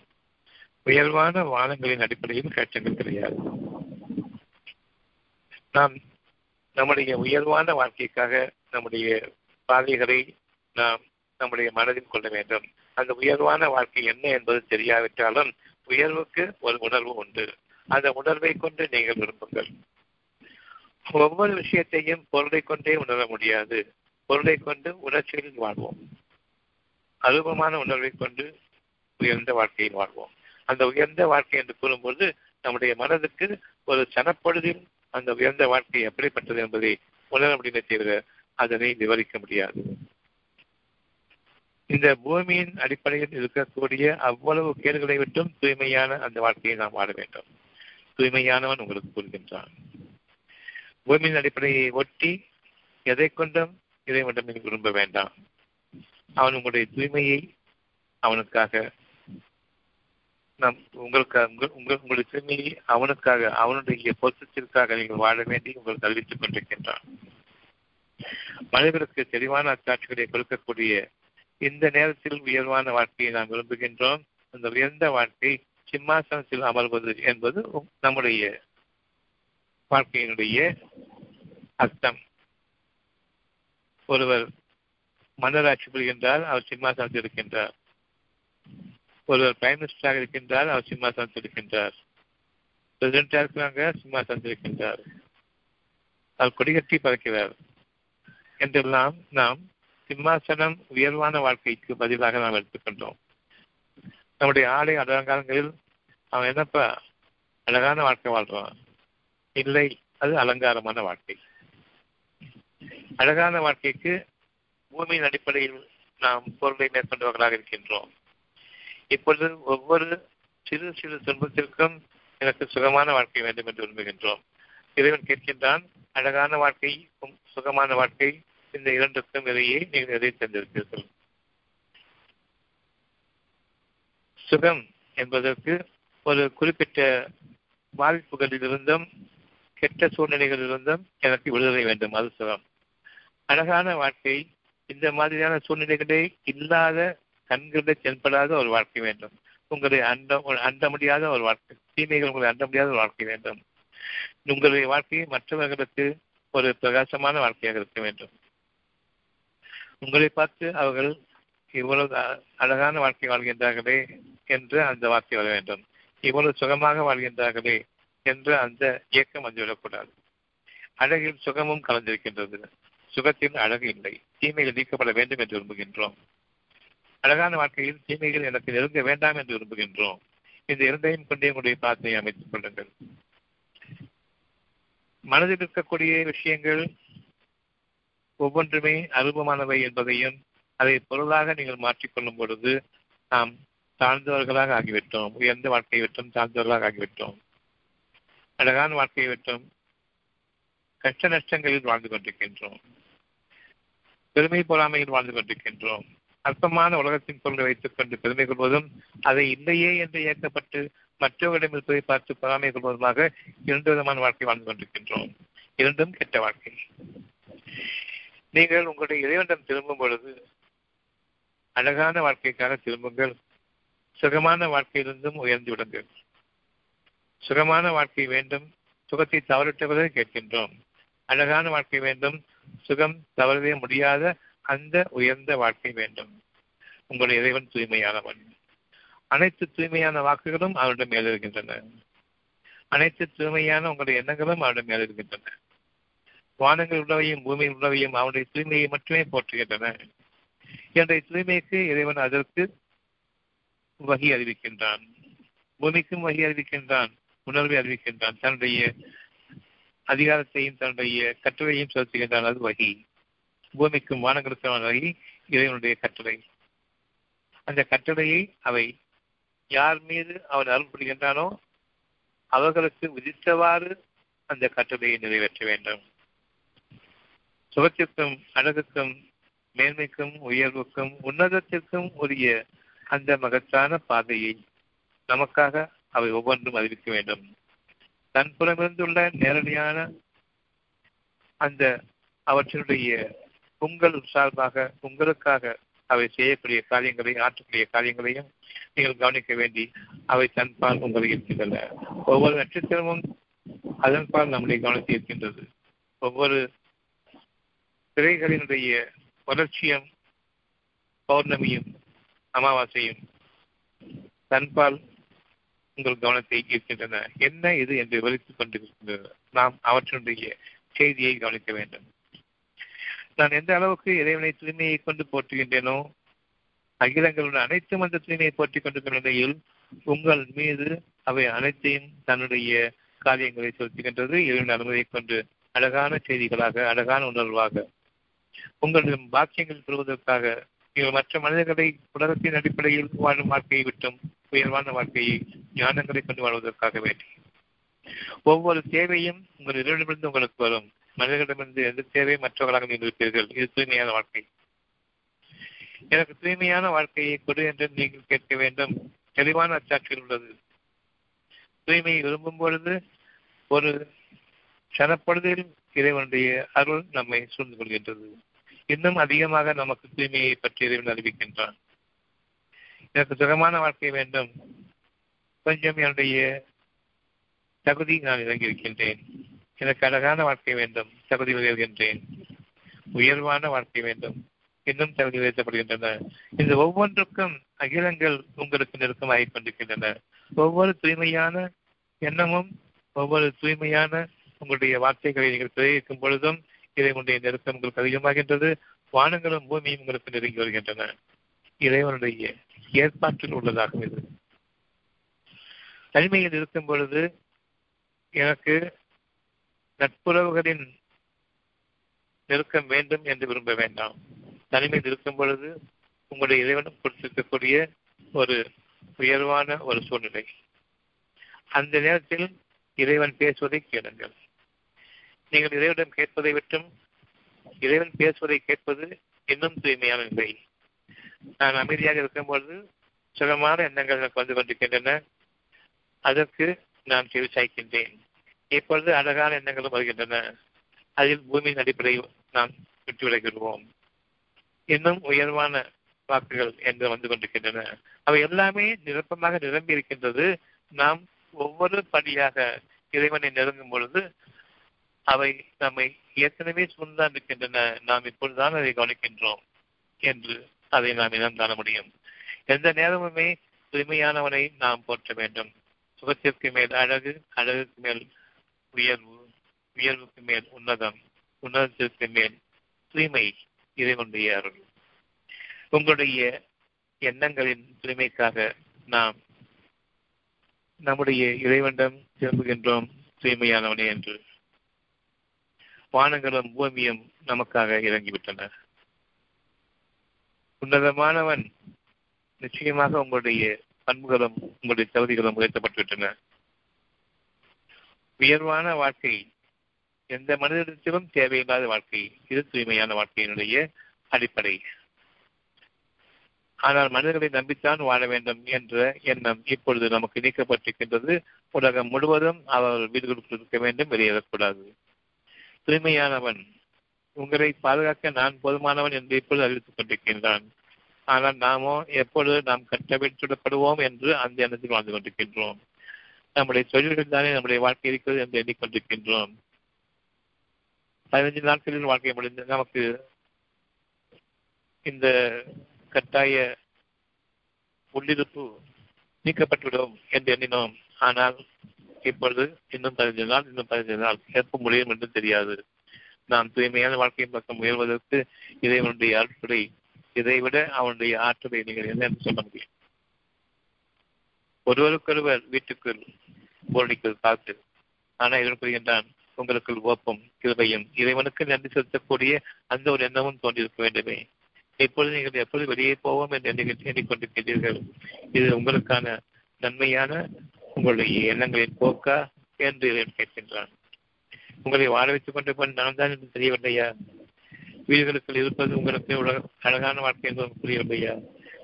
உயர்வான வானங்களின் அடிப்படையில் கஷ்டங்கள் கிடையாது. நாம் நம்முடைய உயர்வான வாழ்க்கைக்காக நம்முடைய பாதைகளை நாம் நம்முடைய மனதில் கொள்ள வேண்டும். அந்த உயர்வான வாழ்க்கை என்ன என்பது தெரியாவிட்டாலும் உயர்வுக்கு ஒரு உணர்வு உண்டு. அந்த உணர்வை கொண்டு நீங்கள் விரும்புங்கள். ஒவ்வொரு விஷயத்தையும் பொருளை கொண்டே உணர முடியாது. பொருளை கொண்டு உணர்ச்சிகளில் வாழ்வோம். அருபமான உணர்வை கொண்டு உயர்ந்த வாழ்க்கையில் வாழ்வோம். அந்த உயர்ந்த வாழ்க்கை என்று கூறும்போது நம்முடைய மனதுக்கு ஒரு சனப்பொழுதில் அந்த உயர்ந்த வாழ்க்கை எப்படிப்பட்டது என்பதை உணர முடியுமே தவிர அதனை விவரிக்க முடியாது. இந்த பூமியின் அடிப்படையில் இருக்கக்கூடிய அவ்வளவு கேடுகளை விட்டும் தூய்மையான அந்த வாழ்க்கையை நாம் வாழ வேண்டும். தூய்மையானவன் உங்களுக்கு கூறுகின்றான் பூமியின் அடிப்படையை ஒட்டி எதை கொண்டும் இதை மட்டும் நீங்கள் விரும்ப வேண்டாம். அவன் உங்களுடைய தூய்மையை அவனுக்காக நம் உங்களுக்காக உங்கள் உங்களுடைய தூய்மையை அவனுக்காக அவனுடைய பொருத்தத்திற்காக நீங்கள் வாழ வேண்டி உங்களுக்கு அறிவித்துக் கொண்டிருக்கின்றான் மனிதர்களுக்கு தெளிவான அத்தாட்சிகளை கொடுக்கக்கூடிய இந்த நேரத்தில் உயர்வான வாழ்க்கையை நாம் விரும்புகின்றோம். அந்த உயர்ந்த வாழ்க்கை சிம்மாசனத்தில் அமர்வது என்பது நம்முடைய வாழ்க்கையினுடைய அர்த்தம். ஒருவர் மன்னராட்சி புரிகின்றார் அவர் சிம்மாசனத்தில் இருக்கின்றார். ஒருவர் பிரைம் மினிஸ்டராக இருக்கின்றார் அவர் சிம்மாசனத்தில் இருக்கின்றார். பிரசிடென்டாக இருக்கிறாங்க சிம்மாசனத்தில் இருக்கின்றார். அவர் கொடிகட்டி பறக்கிறார். என்றெல்லாம் நாம் சிம்மாசனம் உயர்வான வாழ்க்கைக்கு பதிலாக நாம் எடுத்துக்கொண்டோம். நம்முடைய ஆடை அலங்காரங்களில் அவன் என்னப்பா அழகான வாழ்க்கை வாழ்றான்? இல்லை அது அலங்காரமான வாழ்க்கை. அழகான வாழ்க்கைக்கு பூமியின் அடிப்படையில் நாம் பொருளை மேற்கொண்டவர்களாக இருக்கின்றோம். இப்பொழுது ஒவ்வொரு சிறு சிறு துன்பத்திற்கும் எனக்கு சுகமான வாழ்க்கை வேண்டும் என்று விரும்புகின்றோம். இறைவன் கேட்கின்றான் அழகான வாழ்க்கை சுகமான வாழ்க்கை இந்த இரண்டுக்கும் இடையே நீங்கள் எதை தந்திருப்பீர்கள் சுகம் என்பதற்கு ஒரு குறிப்பிட்ட பாதிப்புகளிலிருந்தும் கெட்ட சூழ்நிலைகளிலிருந்தும் எனக்கு விடுதலை வேண்டும். அது சுகம். அழகான வாழ்க்கை. இந்த மாதிரியான சூழ்நிலைகளே இல்லாத கண்களை தென்படாத ஒரு வாழ்க்கை வேண்டும். உங்களை அண்ட அண்ட முடியாத ஒரு வாழ்க்கை. தீமைகள் உங்களை அண்ட முடியாத ஒரு வாழ்க்கை வேண்டும். உங்களுடைய வாழ்க்கையை மற்றவர்களுக்கு ஒரு பிரகாசமான வாழ்க்கையாக இருக்க வேண்டும். உங்களை பார்த்து அவர்கள் இவ்வளவு அழகான வாழ்க்கை வாழ்கின்றார்களே என்று அந்த வார்த்தை வர வேண்டும். இவ்வளவு சுகமாக வாழ்கின்றார்களே என்று அந்த இயக்கம் வந்துவிடக்கூடாது அழகில் சுகமும் கலந்திருக்கின்றது. சுகத்தில் அழகு இல்லை. தீமைகள் நீக்கப்பட வேண்டும் என்று விரும்புகின்றோம். அழகான வாழ்க்கையில் தீமைகள் எனக்கு நெருங்க வேண்டாம் என்று விரும்புகின்றோம். இந்த இரண்டையும் கொண்டே உங்களுடைய பிரார்த்தனையை அமைத்துக் கொள்ளுங்கள். மனதில் இருக்கக்கூடிய விஷயங்கள் ஒவ்வொன்றுமே அருபமானவை என்பதையும் அதை பொருளாக நீங்கள் மாற்றிக்கொள்ளும் பொழுது நாம் தாழ்ந்தவர்களாக ஆகிவிட்டோம். உயர்ந்த வாழ்க்கையை விட்டும் தாழ்ந்தவர்களாக ஆகிவிட்டோம். அழகான வாழ்க்கையை விட்டும் கஷ்ட நஷ்டங்களில் வாழ்ந்து கொண்டிருக்கின்றோம். பெருமை பொறாமையில் வாழ்ந்து கொண்டிருக்கின்றோம். அற்பமான உலகத்தின் பொருளை வைத்துக் கொண்டு பெருமை கொள்வதும் அதை இல்லையே என்று இயக்கப்பட்டு மற்றவர்களிடம் இருப்பதை பார்த்து பொறாமை கொள்வதுமாக இரண்டு விதமான வாழ்க்கை வாழ்ந்து கொண்டிருக்கின்றோம். இரண்டும் கெட்ட வாழ்க்கை. நீங்கள் உங்களுடைய இறைவனிடம் திரும்பும் பொழுது அழகான வாழ்க்கைக்காக திரும்புங்கள். சுகமான வாழ்க்கையிலிருந்தும் உயர்ந்து விடுங்கள். சுகமான வாழ்க்கை வேண்டும். சுகத்தை தவறிட்டவரை கேட்கின்றோம். அழகான வாழ்க்கை வேண்டும். சுகம் தவறவே முடியாத அந்த உயர்ந்த வாழ்க்கை வேண்டும். உங்களுடைய இறைவன் தூய்மையானவன். அனைத்து தூய்மையான வாக்குகளும் அவரிடம் மேலிருக்கின்றன அனைத்து தூய்மையான உங்களுடைய எண்ணங்களும் அவரிடம் மேலிருக்கின்றன வானங்கள் உள்ளவையும் பூமியில் உள்ளவையும் அவனுடைய தூய்மையை மட்டுமே போற்றுகின்றன. என்னுடைய தூய்மைக்கு இறைவன் அதற்கு வகி அறிவிக்கின்றான். பூமிக்கும் வகி அறிவிக்கின்றான் உணர்வை அறிவிக்கின்றான். தன்னுடைய அதிகாரத்தையும் தன்னுடைய கட்டுரையும் செலுத்துகின்றான். அது வகி. பூமிக்கும் வானங்களுக்கான வகி இறைவனுடைய கட்டளை. அந்த கட்டளையை அவை யார் மீது அவன் அருள்படுகின்றானோ அவர்களுக்கு விதித்தவாறு அந்த கட்டளையை நிறைவேற்ற வேண்டும். சுகத்திற்கும் அழகுக்கும் மேன்மைக்கும் உயர்வுக்கும் உன்னதத்திற்கும் உரிய அந்த மகத்தான பாதையை நமக்காக அவை ஒவ்வொன்றும் அறிவிக்க வேண்டும். தன் புறமிருந்துள்ள நேரடியான அந்த அவற்றினுடைய உங்கள் சார்பாக உங்களுக்காக அவை செய்யக்கூடிய காரியங்களை ஆற்றக்கூடிய காரியங்களையும் நீங்கள் கவனிக்க வேண்டி அவை தன்பால் உங்களை இருக்கின்றன ஒவ்வொரு நட்சத்திரமும் அதன்பால் நம்முடைய கவனத்தை இருக்கின்றது ஒவ்வொரு திரைகளினுடைய வளர்ச்சியும் பௌர்ணமியும் அமாவாசையும் தன்பால் உங்கள் கவனத்தை ஈர்க்கின்றன. என்ன இது என்று விவரித்துக் கொண்டிருக்கின்றன. நாம் அவற்றினுடைய செய்தியை கவனிக்க வேண்டும். நான் எந்த அளவுக்கு இறைவனை தூய்மையை கொண்டு போற்றுகின்றேனோ அகிலங்களுடன் அனைத்தும் அந்த தூய்மையை போற்றிக் கொண்டிருக்கிற நிலையில் உங்கள் மீது அவை அனைத்தையும் தன்னுடைய காரியங்களை செலுத்துகின்றது. இறைவன் அனுமதியை கொண்டு அழகான செய்திகளாக அழகான உணர்வாக உங்களிடம் பாக்கியங்கள் பெறுவதற்காக நீங்கள் மற்ற மனிதர்களை உலகத்தின் அடிப்படையில் வாழும் வாழ்க்கையை விட்டும் உயர்வான வாழ்க்கையை ஞானங்களை கொண்டு வாழ்வதற்காக வேண்டி ஒவ்வொரு தேவையும் உங்கள் இறைவனிடமிருந்து உங்களுக்கு வரும். மனிதர்களிடமிருந்து எந்த தேவை மற்றவர்களாக நீங்கள் இருப்பீர்கள் இது தூய்மையான வாழ்க்கை. எனக்கு தூய்மையான வாழ்க்கையை கொடு என்று நீங்கள் கேட்க வேண்டும். தெளிவான அச்சாட்சியில் உள்ளது. தூய்மையை விரும்பும் பொழுது ஒரு சனப்பொழுதில் இறைவனுடைய அருள் நம்மை சூழ்ந்து கொள்கின்றது. இன்னும் அதிகமாக நமக்கு தூய்மையை பற்றி இறைவன் அறிவிக்கின்றான். எனக்கு சுகமான வாழ்க்கை வேண்டும். கொஞ்சம் என்னுடைய தகுதி நான் இறங்கியிருக்கின்றேன். எனக்கு அழகான வாழ்க்கை வேண்டும். தகுதி உயர்கின்றேன். உயர்வான வாழ்க்கை வேண்டும். இன்னும் தகுதி உயர்த்தப்படுகின்றன. இந்த ஒவ்வொன்றுக்கும் அகிலங்கள் உங்களுக்கு நெருக்கமாகிக் கொண்டிருக்கின்றன. ஒவ்வொரு தூய்மையான எண்ணமும் ஒவ்வொரு தூய்மையான உங்களுடைய வார்த்தைகளை நீங்கள் பிரயோகிக்கும் பொழுதும் இறைவனுடைய நெருக்கம் உங்களுக்கு அதிகமாகின்றது. வானங்களும் பூமியும் உங்களுக்கு நெருங்கி வருகின்றன. இறைவனுடைய ஏற்பாட்டில் உள்ளதாகும் இது. தனிமையில் இருக்கும் பொழுது எனக்கு நட்புறவுகளின் நெருக்கம் வேண்டும் என்று விரும்ப வேண்டாம். தனிமையில் இருக்கும் பொழுது உங்களுடைய இறைவனும் கொடுத்திருக்கக்கூடிய ஒரு உயர்வான ஒரு சூழ்நிலை. அந்த நேரத்தில் இறைவன் பேசுவதை கேளுங்கள். நீங்கள் இறைவனிடம் கேட்பதை விட்டும் இறைவன் பேசுவதை கேட்பது இன்னும் தூய்மையான நிலை நான் அமைதியாக இருக்கும்பொழுது சுகமான எண்ணங்கள் எனக்கு வந்து கொண்டிருக்கின்றன. அதற்கு நான் செவி சாய்க்கின்றேன். இப்பொழுது அழகான எண்ணங்களும் வருகின்றன. அதில் பூமியின் அடிப்படையில் நாம் விட்டு விலகிடுவோம் இன்னும் உயர்வான வாக்குகள் என்று வந்து கொண்டிருக்கின்றன. அவை எல்லாமே நிரப்பமாக நிரம்பி இருக்கின்றது நாம் ஒவ்வொரு படியாக இறைவனை நெருங்கும் பொழுது அவை நம்மை ஏற்கனவே சூழ்ந்தான் இருக்கின்றன நாம் இப்பொழுதுதான் அதை கவனிக்கின்றோம் என்று அதை நாம் இனம் காண முடியும். எந்த நேரமுமே தூய்மையானவனை நாம் போற்ற வேண்டும். சுகத்திற்கு மேல் அழகு அழகுக்கு மேல் உயர்வு உயர்வுக்கு மேல் உன்னதம் உன்னதத்திற்கு மேல் தூய்மை இறைவனுடைய அருள். உங்களுடைய எண்ணங்களின் தூய்மைக்காக நாம் நம்முடைய இறைவனிடம் திரும்புகின்றோம் தூய்மையானவனே என்று. வானங்களும் பூமியும் நமக்காக இறங்கிவிட்டன. உன்னதமானவன் நிச்சயமாக உங்களுடைய பண்புகளும் உங்களுடைய தகுதிகளும் உயர்த்தப்பட்டுவிட்டன. உயர்வான வாழ்க்கை எந்த மனிதத்திலும் தேவையில்லாத வாழ்க்கை இது தூய்மையான வாழ்க்கையினுடைய அடிப்படை. ஆனால் மனிதர்களை நம்பித்தான் வாழ வேண்டும் என்ற எண்ணம் இப்பொழுது நமக்கு நீக்கப்பட்டிருக்கின்றது. உலகம் முழுவதும் அவர்கள் வீடுகளுக்கு இருக்க வேண்டும் வெளியேறக்கூடாது. தூய்மையானவன். உங்களை பாதுகாக்க நான் போதுமானவன் என்று இப்பொழுது அறிவித்துக் கொண்டிருக்கின்றான். ஆனால் நாமோ எப்பொழுது நாம் கட்டமைத்துடப்படுவோம் என்று அந்த எண்ணத்தில் வாழ்ந்து கொண்டிருக்கின்றோம். நம்முடைய தொழில்கள் தானே நம்முடைய வாழ்க்கை இருக்கிறது என்று எண்ணிக்கொண்டிருக்கின்றோம். பதினைஞ்சு நாட்களில் வாழ்க்கை முடிந்து நமக்கு இந்த கட்டாய உள்ளிருப்பு நீக்கப்பட்டுவிடும் என்று எண்ணினோம். ஆனால் இப்பொழுது இன்னும் பதினஞ்சு நாள் இன்னும் பதினஞ்சு நாள் எப்ப முடியும் என்று தெரியாது. நாம் தூய்மையான வாழ்க்கையின் பக்கம் முயல்வதற்கு இறைவனுடைய அற்புடை இதைவிட அவனுடைய ஆற்றலை நீங்கள் என்ன என்று சொல்ல முடியும்? ஒருவருக்கொருவர் வீட்டுக்குள் போர்டிக்குள் காத்து ஆனால் இவன் கூறுகின்றான் உங்களுக்குள் ஓப்பம் கிருபையும் இறைவனுக்கு நன்றி செலுத்தக்கூடிய அந்த ஒரு எண்ணமும் தோன்றியிருக்க வேண்டுமே. இப்பொழுது நீங்கள் எப்பொழுது வெளியே போவோம் என்று எண்ணி எண்ணிக்கொண்டிருக்கின்றீர்கள்? இது உங்களுக்கான நன்மையான உங்களுடைய எண்ணங்களின் போக்கா என்று இறைவன் கேட்கின்றான். உங்களை வாழ வைத்துக் கொண்டு போய் நான் தான் என்று தெரியவில்லையா? வீடுகளுக்குள் இருப்பது உங்களுக்கு உலக அழகான வாழ்க்கை என்று புரியவில்லையா?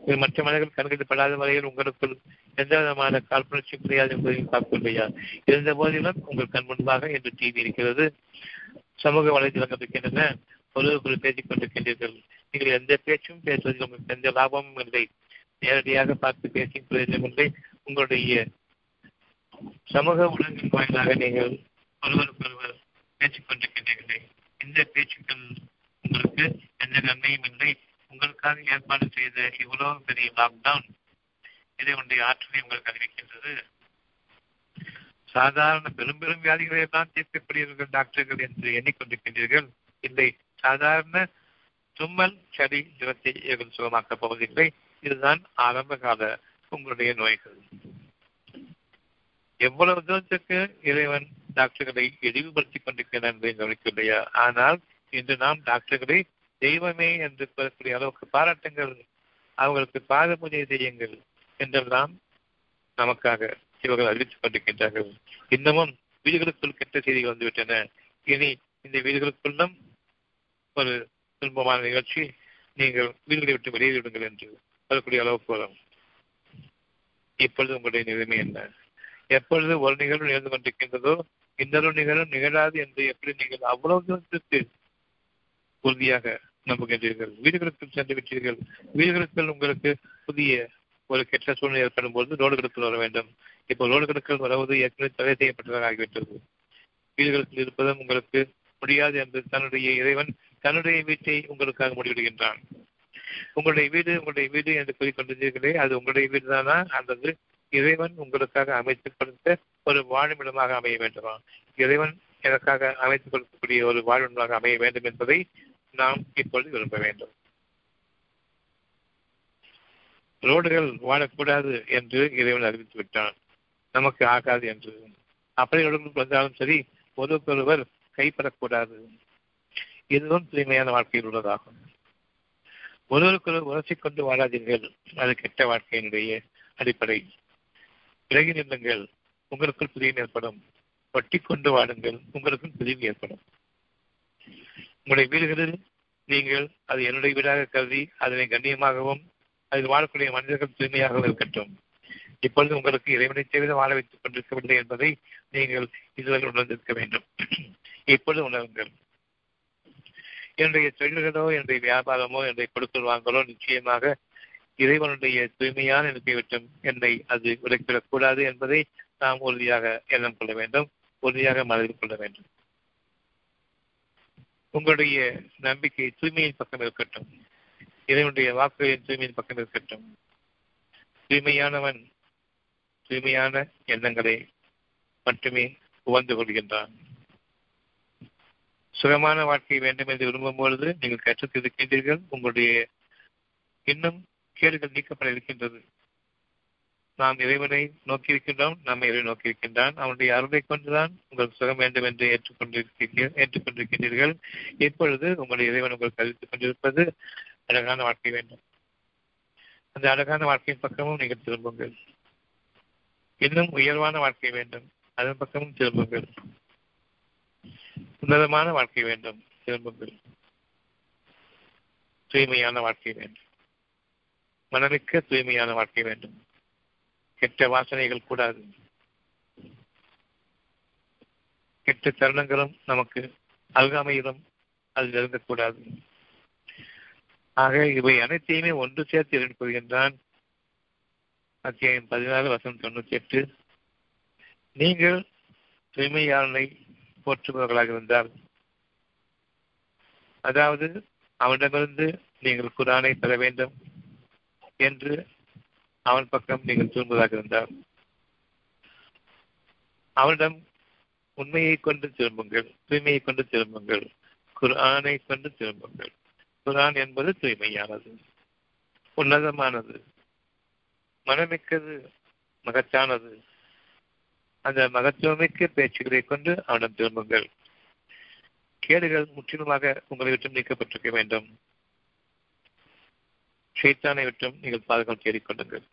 இது மற்ற மனிதர்கள் கண்களில் படாத வரையில் உங்களுக்குள் எந்த விதமான காழ்ப்புணர்ச்சி புரியாது என்பதையும் பார்க்கவில்லையா? இருந்த போதிலும் உங்கள் கண் முன்பாக இன்று டிவி இருக்கிறது. சமூக வலைதளங்கள் இருக்கின்றன ஒருவருக்குள் பேசிக் கொண்டிருக்கின்றீர்கள். நீங்கள் எந்த பேச்சும் பேசுவதில் உங்களுக்கு எந்த லாபமும் இல்லை. நேரடியாக பார்த்து பேசி பிரயோஜனம் இல்லை. உங்களுடைய சமூக உலகின் வாயிலாக நீங்கள் ஒருவருக்கொருவர் பேசிக் கொண்டிருக்கின்றீர்களே இந்த பேச்சுக்கள் உங்களுக்கு எந்த நன்மையும் இல்லை. உங்களுக்காக ஏற்பாடு செய்த இவ்வளவு பெரிய லாக்டவுன் இதை ஒன்றிய ஆற்றலை உங்களுக்கு அறிவிக்கின்றது சாதாரண பெரும் பெரும் வியாதிகளை எல்லாம் தீர்க்கக்கூடியவர்கள் டாக்டர்கள் என்று எண்ணிக்கொண்டிருக்கின்றீர்கள். இல்லை சாதாரண தும்மல் சளி ஜுரத்தை இவர்கள் சுகமாக்கப் போவதில்லை. இதுதான் ஆரம்ப கால உங்களுடைய நோய்கள். எவ்வளவு தூரத்துக்கு இறைவன் டாக்டர்களை இழிவுபடுத்திக் கொண்டிருக்கிறான் என்பதை கவனிக்கவில்லையா? ஆனால் இன்று நாம் டாக்டர்களை தெய்வமே என்று கூறக்கூடிய அளவுக்கு பாராட்டுங்கள். அவர்களுக்கு பாத பூஜை செய்யுங்கள் என்றெல்லாம் நமக்காக இவர்கள் அறிவித்துக் கொண்டிருக்கின்றார்கள். இன்னமும் வீடுகளுக்குள் கெட்ட செய்திகள் வந்துவிட்டன. இனி இந்த வீடுகளுக்குள்ளும் ஒரு துன்பமான நிகழ்ச்சி. நீங்கள் வீடுகளை விட்டு வெளியேறிவிடுங்கள் என்று சொல்லக்கூடிய அளவுக்கு வரும். இப்பொழுது உங்களுடைய நிலைமை என்ன? எப்பொழுது ஒரு நிகழ்வு நிகழ்ந்து கொண்டிருக்கின்றதோ இன்னொரு நிகழ்வு நிகழாது என்று எப்படி நீங்கள் அவ்வளவு தூரத்திற்கு உறுதியாக நம்புகின்றீர்கள்? வீடுகளுக்குள் சென்று விட்டீர்கள். வீடுகளுக்குள் உங்களுக்கு புதிய ஒரு கெட்ட சூழ்நிலை ஏற்படும் போது ரோடுகளுக்கு வர வேண்டும். இப்போ ரோடுகளுக்குள் வருவது ஏற்கனவே தடை செய்யப்பட்டதாக ஆகிவிட்டது வீடுகளுக்குள் இருப்பதும் உங்களுக்கு முடியாது என்று தன்னுடைய இறைவன் தன்னுடைய வீட்டை உங்களுக்காக முடிவிடுகின்றான் உங்களுடைய வீடு உங்களுடைய வீடு என்று கூறிக்கொண்டிருந்தீர்களே அது உங்களுடைய வீடு தானா அல்லது இறைவன் உங்களுக்காக அமைத்துக் கொடுத்த ஒரு வாழுமிடமாக அமைய வேண்டுமா? இறைவன் எனக்காக அமைத்துக் கொடுக்கக்கூடிய ஒரு வாழ்விடமாக அமைய வேண்டும் என்பதை நாம் இப்பொழுது விரும்ப வேண்டும். ரோடுகள் வாழக்கூடாது என்று இறைவன் அறிவித்து விட்டான். நமக்கு ஆகாது என்று. அப்படி ரோடுகள் வந்தாலும் சரி ஒருவருக்கொருவர் கைப்படக்கூடாது. இதுவும் தூய்மையான வாழ்க்கையில் உள்ளதாகும். ஒருவருக்கொருவர் உரசிக்கொண்டு வாழாதீர்கள். அது கெட்ட வாழ்க்கையினுடைய அடிப்படை. விலகி நில்லுங்கள். உங்களுக்குள் பிரியம் ஏற்படும். வட்டி கொண்டு வாடுங்கள் உங்களுக்கும் பிரிவு ஏற்படும். உங்களுடைய வீடுகளில் நீங்கள் அது என்னுடைய வீடாக கருதி அதனை கண்ணியமாகவும் அதில் வாழக்கூடிய மனிதர்கள் தூய்மையாகவும் இருக்கட்டும். இப்பொழுது உங்களுக்கு இறைவனை தவிர வாழ வைத்துக் கொண்டிருக்கவில்லை என்பதை நீங்கள் இதுவரை உணர்ந்திருக்க வேண்டும். இப்பொழுது உணருங்கள். என்னுடைய தொழில்களோ என்னுடைய வியாபாரமோ என்னுடைய கொடுக்கல் வாங்கலோ நிச்சயமாக இறைவனுடைய தூய்மையான நினைப்பை விட்டும் என்னை அது விலக்கிவிடக் கூடாது என்பதை நாம் உறுதியாக எண்ணம் கொள்ள வேண்டும் உறுதியாக மனதில் கொள்ள வேண்டும். உங்களுடைய நம்பிக்கை தூய்மையின் பக்கம் இருக்கட்டும். இறைவனுடைய வாக்குகளின் தூய்மையின் பக்கம் இருக்கட்டும். தூய்மையானவன் தூய்மையான எண்ணங்களை மட்டுமே உவந்து கொள்கின்றான். சுகமான வாழ்க்கை வேண்டும் என்று விரும்பும் பொழுது நீங்கள் கற்றுத் இருக்கின்றீர்கள் உங்களுடைய இன்னும் கேடுகள் நீக்கப்பட இருக்கின்றது. நாம் இறைவனை நோக்கி இருக்கின்றோம் நம்ம இறைவனை நோக்கி இருக்கின்றான் அவனுடைய அருளை கொண்டுதான் உங்கள் சுகம் வேண்டும் என்று ஏற்றுக்கொண்டிருக்கிறீர்கள் ஏற்றுக்கொண்டிருக்கின்றீர்கள். இப்பொழுது உங்களுடைய இறைவன் உங்களுக்கு அறிவித்துக் கொண்டிருப்பது அழகான வாழ்க்கை வேண்டும். அந்த அழகான வாழ்க்கையின் பக்கமும் நீங்கள் திரும்புங்கள். இன்னும் உயர்வான வாழ்க்கை வேண்டும். அதன் பக்கமும் திரும்புங்கள். உன்னதமான வாழ்க்கை வேண்டும். திரும்புங்கள். தூய்மையான வாழ்க்கை வேண்டும். மனமிக்க தூய்மையான வாழ்க்கை வேண்டும். கெட்ட வாசனைகள் கூடாது. கெட்ட தருணங்களும் நமக்கு அருகாமையிலும் அது நெருங்கக்கூடாது ஆக இவை அனைத்தையுமே ஒன்று சேர்த்து இரண்டு கூறுகின்றான் அத்தியாயம் பதினாறு வசனம் தொண்ணூத்தி எட்டு நீங்கள் தூய்மையாளனை போற்றுபவர்களாக இருந்தால் அதாவது அவனிடமிருந்து நீங்கள் குரானை பெற வேண்டும். என்று அவன் பக்கம் நீங்கள் திரும்புவதாக இருந்தால் அவனிடம் உண்மையை கொண்டு திரும்புங்கள் தூய்மையை கொண்டு திரும்புங்கள் குரானை கொண்டு திரும்புங்கள். குரான் என்பது தூய்மையானது உன்னதமானது மனமிக்கது மகச்சானது அந்த மகத்துவமிக்க பேச்சுகளை கொண்டு அவனிடம் திரும்புங்கள். கேடுகள் முற்றிலுமாக உங்களை விட்டு நீக்கப்பட்டிருக்க வேண்டும். ஷைத்தானை விட்டும் நீங்கள் பாதுகாப்பு தேடிக்கொள்ளுங்கள்.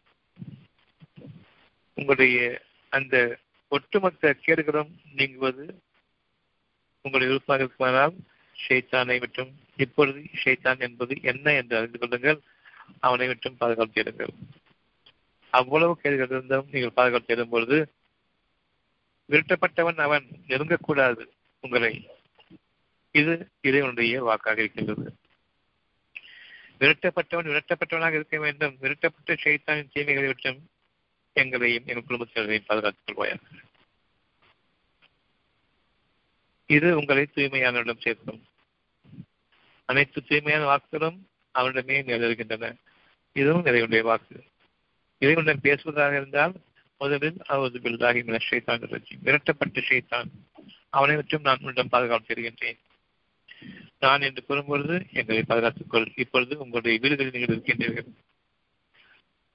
உங்களுடைய அந்த ஒட்டுமொத்த கேடுகளும் நீங்குவது உங்களுடைய விருப்பமாக இருக்குமானால் ஷைத்தானை விட்டும் இப்பொழுது ஷைத்தான் என்பது என்ன என்று அறிந்து கொள்ளுங்கள். அவனை விட்டும் பாதுகாப்பு தேடுங்கள். அவ்வளவு கேடுகள் இருந்தும் நீங்கள் பாதுகாப்பு தேடும் பொழுது விரட்டப்பட்டவன் அவன் நெருங்கக்கூடாது உங்களை. இது இறைவனுடைய வாக்காக இருக்கின்றது. விரட்டப்பட்டவன் விரட்டப்பட்டவனாக இருக்க வேண்டும். விரட்டப்பட்ட ஷைத்தானின் தீமைகளை விட்டும் எங்களையும் எங்கள் குடும்பத்தினரையும் பாதுகாத்துக் கொள்வாயாக. இது உங்களை தூய்மையானவரிடம் சேர்க்கும். அனைத்து தூய்மையான வாக்குகளும் அவனிடமே நிறைவேறுகின்றன இதுவும் இறைவனுடைய வாக்கு. இறைவனிடம் பேசுவதாக இருந்தால் முதலில் அவரது பில்லாகி ஷைத்தான் விரட்டப்பட்ட ஷைத்தான். அவனை விட்டும் நான் உன்னிடம் பாதுகாப்பு பெறுகின்றேன். நான் என்று கூறும்பொழுது எங்களை பாதுகாத்துக்கொள் இப்பொழுது உங்களுடைய வீடுகளில் நீங்கள் இருக்கின்றீர்கள்.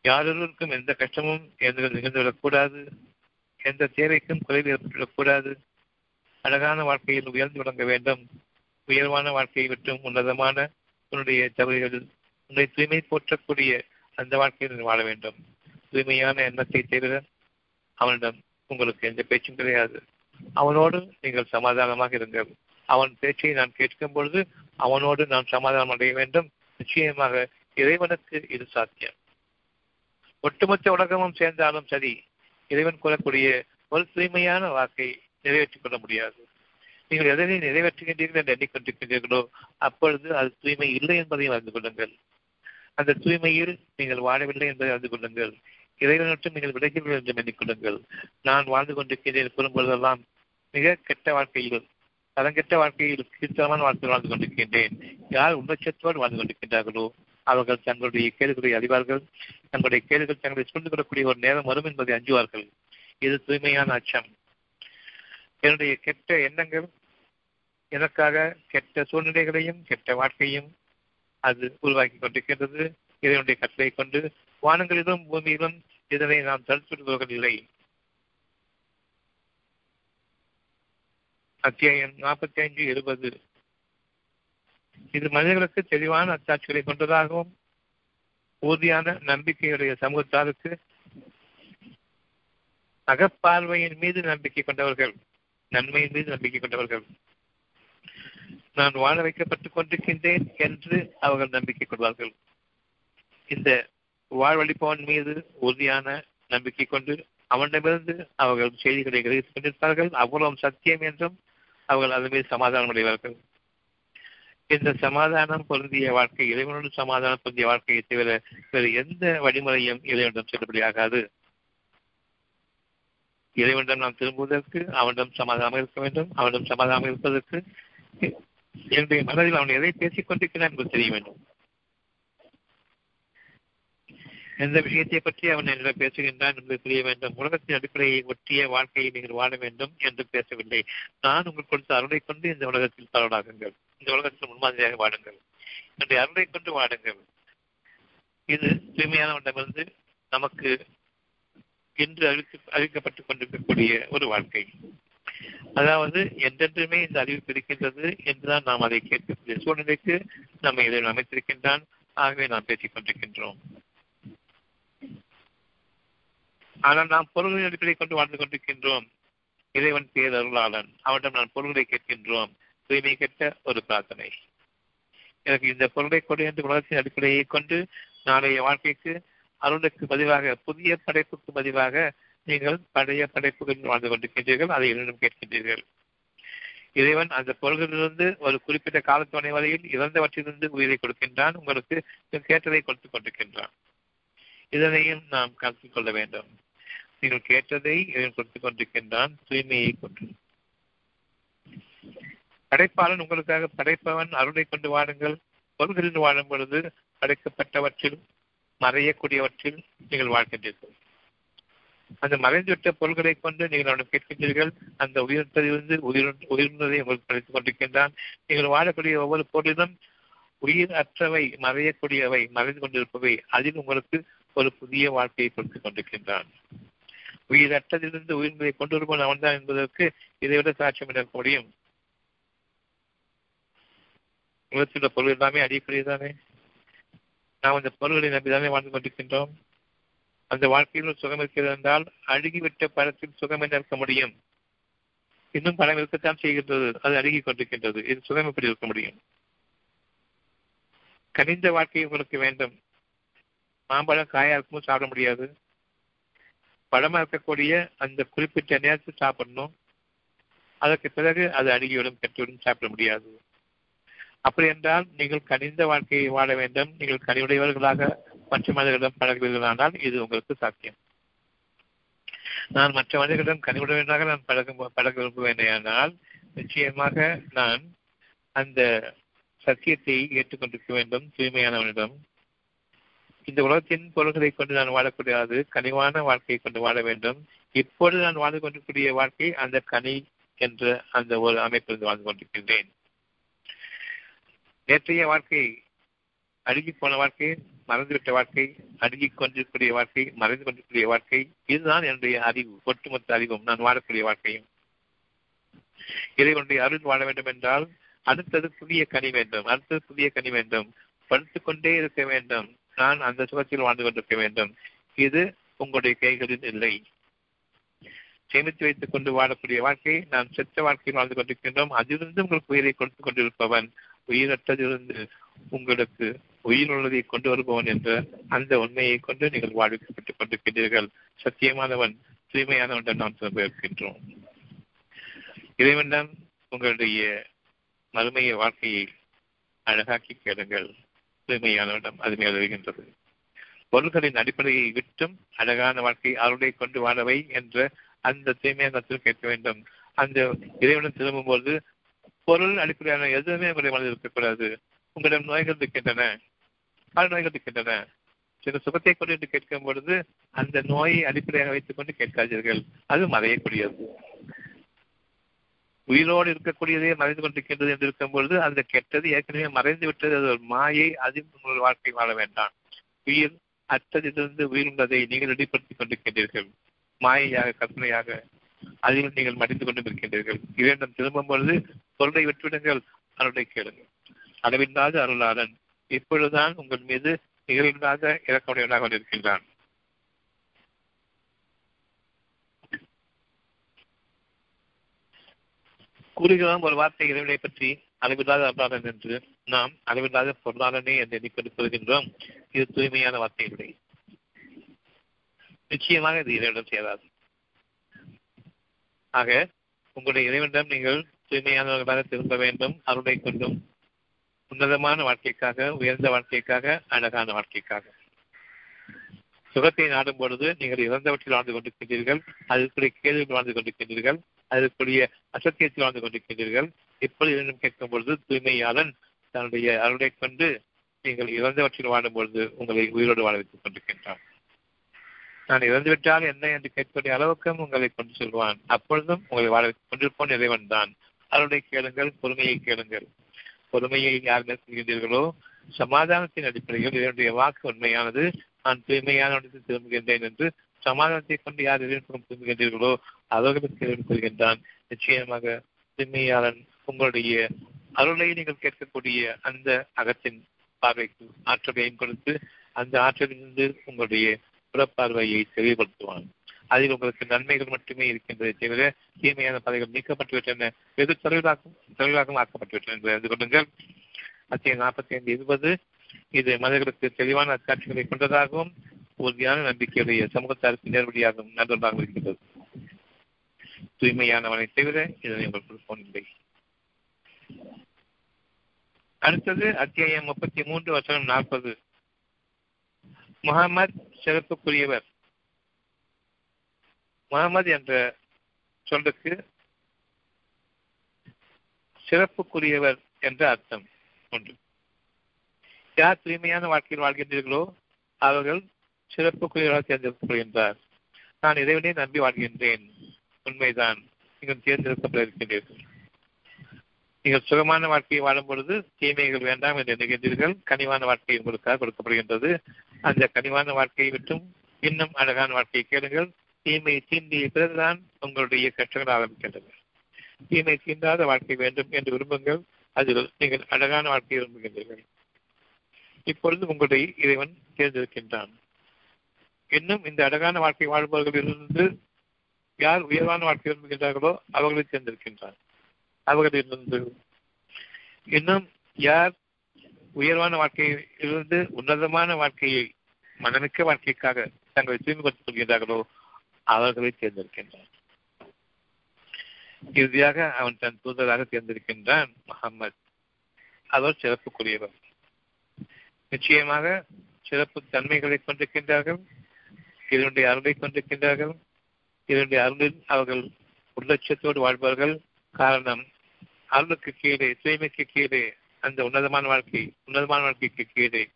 யாரொருவருக்கும் எந்த கஷ்டமும் எந்த நிகழ்ந்துவிடக்கூடாது. எந்த தேவைக்கும் குறைவு ஏற்பட்டுவிடக்கூடாது. அழகான வாழ்க்கையில் உயர்ந்து விளங்க வேண்டும். உயர்வான வாழ்க்கையை விட்டும் உன்னதமான உன்னுடைய தவறுகளில் உன்னை தூய்மை போற்றக்கூடிய அந்த வாழ்க்கையில் வாழ வேண்டும். தூய்மையான எண்ணத்தை தவிர அவனிடம் உங்களுக்கு எந்த பேச்சும் கிடையாது. அவனோடு நீங்கள் சமாதானமாக இருங்கள். அவன் பேச்சை நான் கேட்கும் பொழுது அவனோடு நான் சமாதானம் அடைய வேண்டும். நிச்சயமாக இறைவனுக்கு இது சாத்தியம். ஒட்டுமொத்த உலகமும் சேர்ந்தாலும் சரி இறைவன் கூறக்கூடிய ஒரு தூய்மையான வாக்கை நிறைவேற்றிக் கொள்ள முடியாது. நீங்கள் எதனை நிறைவேற்றுகின்றீர்கள் என்று எண்ணிக்கொண்டிருக்கின்றீர்களோ அப்பொழுது அது தூய்மை இல்லை என்பதையும் அறிந்து கொள்ளுங்கள். அந்த தூய்மையில் நீங்கள் வாழவில்லை என்பதை அறிந்து கொள்ளுங்கள். இறைவனற்றும் நீங்கள் விலகிறீர்கள் என்று எண்ணிக்கொள்ளுங்கள் நான் வாழ்ந்து கொண்டிருக்கிறேன் கூறும்பொழுதெல்லாம் மிக கெட்ட வாழ்க்கையில் தரங்கெட்ட வாழ்க்கையில் கீர்த்தனமான வாழ்க்கையில் வாழ்ந்து கொண்டிருக்கின்றேன். யார் உண்மைச்சத்தோடு வாழ்ந்து கொண்டிருக்கின்றார்களோ அவர்கள் தங்களுடைய கேடுகளை அறிவார்கள். தங்களுடைய கேள்விகள் தங்களை சூழ்ந்து கொள்ளக்கூடிய ஒரு நேரம் வரும் என்பதை அஞ்சுவார்கள். இது தூய்மையான அச்சம். என்னுடைய கெட்ட எண்ணங்கள் எனக்காக கெட்ட சூழ்நிலைகளையும் கெட்ட வாழ்க்கையும் அது உருவாக்கி கொண்டிருக்கின்றது. இதனுடைய கட்டளை கொண்டு வானங்களிலும் பூமியிலும் இதனை நாம் தடுத்துவிடுபவர்கள் இல்லை. அத்தியாயம் நாற்பத்தி ஐந்து இருபது இது மனிதர்களுக்கு தெளிவான அத்தாட்சிகளை கொண்டதாகவும் உறுதியான நம்பிக்கையுடைய சமூகத்தாருக்கு அகப்பார்வையின் மீது நம்பிக்கை கொண்டவர்கள் நன்மையின் மீது நம்பிக்கை கொண்டவர்கள். நான் வாழ வைக்கப்பட்டுக் கொண்டிருக்கின்றேன் என்று அவர்கள் நம்பிக்கை கொள்வார்கள். இந்த வாழ்வழிப்பவன் மீது உறுதியான நம்பிக்கை கொண்டு அவனிடமிருந்து அவர்கள் செய்திகளை கிரகித்துக் கொண்டிருப்பார்கள். அவ்வளவு சத்தியம் என்றும் அவர்கள் அதன் மீது சமாதானம் அடைவார்கள். இந்த சமாதானம் பொருந்திய வாழ்க்கை இறைவனோடு சமாதானம் பொருந்திய வாழ்க்கையை தவிர வேறு எந்த வழிமுறையும் இறைவனிடம் செல்லுபடியாகாது இறைவனிடம் நாம் திரும்புவதற்கு அவனிடம் சமாதானமாக இருக்க வேண்டும். அவனிடம் சமாதானம் இருப்பதற்கு என்னுடைய மனதில் அவன் எதை பேசிக் கொண்டிருக்கிறான் என்பது தெரிய வேண்டும். எந்த விஷயத்தை பற்றி அவன் என்னிடம் பேசுகின்றான் என்பது தெரிய வேண்டும். உலகத்தின் அடிப்படையை ஒட்டிய வாழ்க்கையை நீங்கள் வாழ வேண்டும் என்று பேசவில்லை. நான் உங்களுக்கு கொடுத்த அருளை கொண்டு இந்த உலகத்தில் பரவலாகுங்கள் இந்த உலகத்தில் முன்மாதிரியாக வாடுங்கள் என்னுடைய அருளை கொண்டு வாடுங்கள் இது தூய்மையானவனிடமிருந்து நமக்கு இன்று அறிவிக்க அறிவிக்கப்பட்டுக் கொண்டிருக்கக்கூடிய ஒரு வாழ்க்கை. அதாவது என்றென்றுமே இந்த அறிவிப்பு இருக்கின்றது என்றுதான் நாம் அதை கேட்கக்கூடிய சூழ்நிலைக்கு நம்மை இதை அமைத்திருக்கின்றான். ஆகவே நாம் பேசிக் கொண்டிருக்கின்றோம். ஆனால் நாம் பொருள்களின் அடிப்படை கொண்டு வாழ்ந்து கொண்டிருக்கின்றோம். இறைவன் பேரருளாளன் அவனிடம் நான் பொருள்களை கேட்கின்றோம். தூய்மை கெட்ட ஒரு பிரார்த்தனை. எனக்கு இந்த பொருளை கொடு என்று உலகத்தின் அடிப்படையை கொண்டு நாளைய வாழ்க்கைக்கு அருளுக்கு பதிவாக புதிய படைப்புக்கு பதிவாக நீங்கள் பழைய படைப்புகளில் வாழ்ந்து கொண்டிருக்கின்றீர்கள். அதை என்னிடம் கேட்கின்றீர்கள். இறைவன் அந்த பொருள்களிலிருந்து ஒரு குறிப்பிட்ட காலத்துணை வரையில் இறந்தவற்றிலிருந்து உயிரை கொடுக்கின்றான். உங்களுக்கு கேட்டதை கொடுத்துக் கொண்டிருக்கின்றான். இதனையும் நாம் கருத்தில் கொள்ள வேண்டும். நீங்கள் கேட்டதை இவன் கொடுத்துக் கொண்டிருக்கின்றான் தூய்மையை கொண்டு. படைப்பாளன் உங்களுக்காக படைப்பவன் அருளை கொண்டு வாடுங்கள் பொருள்களில் வாழும் பொழுது படைக்கப்பட்டவற்றில் மறையக்கூடியவற்றில் நீங்கள் வாழ்கின்றீர்கள். அந்த மறைந்துவிட்ட பொருள்களை கொண்டு நீங்கள் அவனை கேட்கின்றீர்கள். அந்த உயிர்த்ததிலிருந்து உயிர் உயிர்ந்ததை உங்களுக்கு படித்துக் கொண்டிருக்கின்றான். நீங்கள் வாழக்கூடிய ஒவ்வொரு பொருளிலும் உயிர் அற்றவை மறையக்கூடியவை மறைந்து கொண்டிருப்பவை. அதில் உங்களுக்கு ஒரு புதிய வாழ்க்கையை கொடுத்துக் கொண்டிருக்கின்றான். உயிர் உயிரற்றதிலிருந்து உயிர்ந்ததை கொண்டு வருவோம் அவன்தான் என்பதற்கு இதைவிட சாட்சியம் இருக்க முடியும்? உலகத்தில் உள்ள பொருள் எல்லாமே அடியக்கூடியதானே நாம் அந்த பொருள்களை நம்பிதானே வாழ்ந்து கொண்டிருக்கின்றோம். அந்த வாழ்க்கையில் சுகம் இருக்கிறது என்றால் அழுகிவிட்ட பழத்தில் சுகம் என்று இருக்க முடியும்? இன்னும் பழம் இருக்கத்தான் செய்கின்றது. அது அழுகி கொண்டிருக்கின்றது. இது சுகம் எப்படி இருக்க முடியும்? கனிந்த வாழ்க்கை உங்களுக்கு வேண்டும். மாம்பழம் காயா இருக்கும்போது சாப்பிட முடியாது. பழமா இருக்கக்கூடிய அந்த குறிப்பிட்ட நேரத்தில் சாப்பிடணும். அதற்கு பிறகு அது அழுகிவிடும் கெட்டுவிடும் சாப்பிட முடியாது. அப்படி என்றால் நீங்கள் கனிந்த வாழ்க்கையை வாழ வேண்டும். நீங்கள் கனிவுடையவர்களாக மற்ற மனிதர்களிடம் பழகுவீர்களானால் இது உங்களுக்கு சாத்தியம். நான் மற்ற மனிதர்களிடம் கனிவுடையவனாக நான் பழக பழக விரும்புவேனால் நிச்சயமாக நான் அந்த சத்தியத்தை ஏற்றுக்கொண்டிருக்க வேண்டும். தூய்மையானவனிடம் இந்த உலகத்தின் பொருள்களை கொண்டு நான் வாழக்கூடாது கனிவான வாழ்க்கையை கொண்டு வாழ வேண்டும். இப்பொழுது நான் வாழ்ந்து கொண்டிருக்கூடிய வாழ்க்கை அந்த கனி என்ற அந்த ஒரு அமைப்பில் வாழ்ந்து கொண்டிருக்கின்றேன். நேற்றைய வாழ்க்கை அழுகி போன வாழ்க்கை மறந்துவிட்ட வாழ்க்கை அழுகி கொண்டிருக்கக்கூடிய வாழ்க்கை மறைந்து கொண்டிருக்கூடிய வாழ்க்கை இதுதான் என்னுடைய அறிவு ஒட்டுமொத்த அறிவும். நான் வாழக்கூடிய வாழ்க்கையும். இறைவனுடைய அருள் வாழ வேண்டும் என்றால் அடுத்தது புதிய கனி வேண்டும் அடுத்தது புதிய கனி வேண்டும். படுத்துக்கொண்டே இருக்க வேண்டும். நான் அந்த சுகத்தில் வாழ்ந்து கொண்டிருக்க வேண்டும். இது உங்களுடைய கைகளில் இல்லை. சேமித்து வைத்துக் கொண்டு வாழக்கூடிய வாழ்க்கை நாம் செத்த வாழ்க்கையில் வாழ்ந்து கொண்டிருக்கின்றோம். அதிலிருந்து உங்களுக்கு உயிரை கொடுத்துக் கொண்டிருப்பவன் உயிரற்றதிலிருந்து உங்களுக்கு உயிர் உள்ளதை கொண்டு வருபவன் என்ற அந்த உண்மையை கொண்டு நீங்கள் வாழ்விக்கப்பட்டுக் கொண்டிருக்கின்றீர்கள் சத்தியமானவன் தூய்மையானவன் நாம் திரும்ப இருக்கின்றோம். இறைவனிடம் உங்களுடைய மறுமைய வாழ்க்கையை அழகாக்கி கேளுங்கள். தூய்மையானவரிடம் அது மேல் பொருள்களின் அடிப்படையை விட்டும் அழகான வாழ்க்கை அருளை கொண்டு வாழவை என்ற அந்த தூய்மையான கேட்க வேண்டும். அந்த இறைவனும் திரும்பும்போது பொருள் அடிப்படையான எதுவுமே உங்களுடைய மனதில் இருக்கக்கூடாது. உங்களிடம் நோய்கள் இருக்கின்றன. பல நோய்கள் இருக்கின்றன. சில சுகத்தை கொண்டு கேட்கும் பொழுது அந்த நோயை அடிப்படையாக வைத்துக் கொண்டு கேட்காதீர்கள். அது மறையக்கூடியது உயிரோடு இருக்கக்கூடியதே மறைந்து கொண்டிருக்கின்றது என்று இருக்கும் பொழுது அந்த கெட்டது ஏற்கனவே மறைந்து விட்டது. அது ஒரு மாயை அதில் உங்கள் வாழ்க்கை வாழ வேண்டாம். உயிர் அற்றதிலிருந்து உயிர் உள்ளதை நீங்கள் வெளிப்படுத்திக் கொண்டிருக்கின்றீர்கள். மாயையாக கற்பனையாக அதில் நீங்கள் மடிந்து கொண்டும் இருக்கின்றீர்கள் இரண்டும் திரும்பும் பொழுது பொருளை விட்டுவிடுங்கள். அருளை கேளுங்கள். அளவில்லாத அருளாளன் இப்பொழுதுதான் உங்கள் மீது நிகழ்வில்லாத இறக்கமுடையவனாக கொண்டிருக்கின்றான். கூறுகிறோம் ஒரு வார்த்தை இறைவனை பற்றி அளவில்லாத அருளாளன் என்று. நாம் அளவில்லாத பொருளாளனே என்று எண்ணிக்கொண்டிருக்கின்றோம் இது தூய்மையான வார்த்தை இல்லை. நிச்சயமாக இது இறைவனிடம் சேராது. ஆக உங்களுடைய இறைவனிடம் நீங்கள் தூய்மையானவர்களாக திரும்ப வேண்டும் அருளை கொண்டும் உன்னதமான வாழ்க்கைக்காக உயர்ந்த வாழ்க்கைக்காக அழகான வாழ்க்கைக்காக. சுகத்தை நாடும் பொழுது நீங்கள் இறந்தவற்றில் வாழ்ந்து கொண்டிருக்கின்றீர்கள் அதற்குரிய கேள்விகள் வாழ்ந்து கொண்டிருக்கின்றீர்கள் அதற்குரிய அசத்தியத்தில் வாழ்ந்து கொண்டிருக்கின்றீர்கள். இப்பொழுது இரண்டும் கேட்கும் பொழுது தூய்மையாளன் தன்னுடைய அருளை கொண்டு நீங்கள் இறந்தவற்றில் வாழும் பொழுது உங்களை உயிரோடு வாழ வைத்துக் கொண்டிருக்கின்றான். நான் இறந்துவிட்டால் என்ன என்று கேட்கக்கூடிய அளவுக்கும் உங்களை கொண்டு செல்வான். அப்பொழுதும் உங்களை வாழ வைத்துக் கொண்டிருப்போன் இறைவன் தான் அருளை கேளுங்கள் பொறுமையை கேளுங்கள். பொறுமையை யார் மேற்கொள்கின்றீர்களோ சமாதானத்தின் அடிப்படையில் இதனுடைய வாக்கு உண்மையானது. நான் தூய்மையான திரும்புகின்றேன் என்று சமாதானத்தை கொண்டு யார் இறைவனுக்கும் திரும்புகின்றீர்களோ அவர்களுக்கு இறைவன் நிச்சயமாக தூய்மையாளன் உங்களுடைய அருளை நீங்கள் கேட்கக்கூடிய அந்த அகத்தின் பார்வைக்கு ஆற்றலையும் கொடுத்து அந்த ஆற்றலிலிருந்து உங்களுடைய புறப்பார்வையை தெளிவுபடுத்துவான். அதில் உங்களுக்கு நன்மைகள் மட்டுமே இருக்கின்றதை தவிர தீமையான பதவிகள் நீக்கப்பட்டுவிட்டன வெகு தொழிலாக்கும் தொழிலாகவும் ஆக்கப்பட்டுவிட்டன என்று அறிந்து கொள்ளுங்கள். அத்திய நாற்பத்தி ஐந்து இருபது இது மனிதர்களுக்கு தெளிவான அக்காட்சிகளை கொண்டதாகவும் உறுதியான நம்பிக்கையுடைய சமூகத்தாருக்கு நேர்வழியாகவும் நண்பர்களாகவும் இருக்கின்றது. தூய்மையானவனை தவிர இதனை உங்கள் கொடுப்போம் இல்லை. அடுத்தது அத்தியாயம் முப்பத்தி மூன்று வசனம் நாற்பது. முகமது சிறப்புக்குரியவர். முகமது என்ற சொல்லுக்கு சிறப்புக்குரியவர் என்ற அர்த்தம் உண்டு. யார் தூய்மையான வாழ்க்கையில் வாழ்கின்றீர்களோ அவர்கள் சிறப்புக்குரியவராக தேர்ந்தெடுக்கப்படுகின்றார். நான் இறைவனை நம்பி வாழ்கின்றேன். உண்மைதான். நீங்கள் தேர்ந்தெடுக்கப்பட்டிருக்கின்றீர்கள் நீங்கள் சுகமான வாழ்க்கையை வாழும் பொழுது தீமைகள் வேண்டாம் என்று நினைக்கின்றீர்கள். கனிவான வாழ்க்கை உங்களுக்காக கொடுக்கப்படுகின்றது. அந்த கனிவான வாழ்க்கையை விட்டும் இன்னும் அழகான வாழ்க்கையை கேளுங்கள். தீமை தீண்டிய பிறகுதான் உங்களுடைய கஷ்டங்கள் ஆரம்பிக்கின்றன. தீமை தீண்டாத வாழ்க்கை வேண்டும் என்று விரும்புங்கள். அதில் நீங்கள் அழகான வாழ்க்கையை விரும்புகின்றீர்கள். இப்பொழுது உங்களுடைய இறைவன் தேர்ந்தெடுக்கின்றான். இன்னும் இந்த அழகான வாழ்க்கை வாழ்பவர்களிலிருந்து யார் உயர்வான வாழ்க்கை விரும்புகின்றார்களோ அவர்களை அவர்களில் அவர்களிலிருந்து இன்னும் யார் உயர்வான வாழ்க்கையிலிருந்து உன்னதமான வாழ்க்கையை மனமிக்க வாழ்க்கைக்காக தங்களை தூய்மைப்படுத்திக் கொள்கின்றார்களோ அவர்களை தேர்ந்தெடுக்கின்றான் இறுதியாக அவன் தன் தூதராக தேர்ந்தெடுக்கின்றான் முகம்மது. அவர் சிறப்புக்குரியவர். நிச்சயமாக சிறப்பு தன்மைகளை கொண்டிருக்கின்றார்கள் இதனுடைய அருளை கொண்டிருக்கின்றார்கள் இதனுடைய அருளில் அவர்கள் உள்ளட்சத்தோடு வாழ்வார்கள் காரணம் அருளுக்கு கீழே தூய்மைக்கு கீழே அந்த உன்னதமான வாழ்க்கை உன்னதமான வாழ்க்கைக்கு கீழே.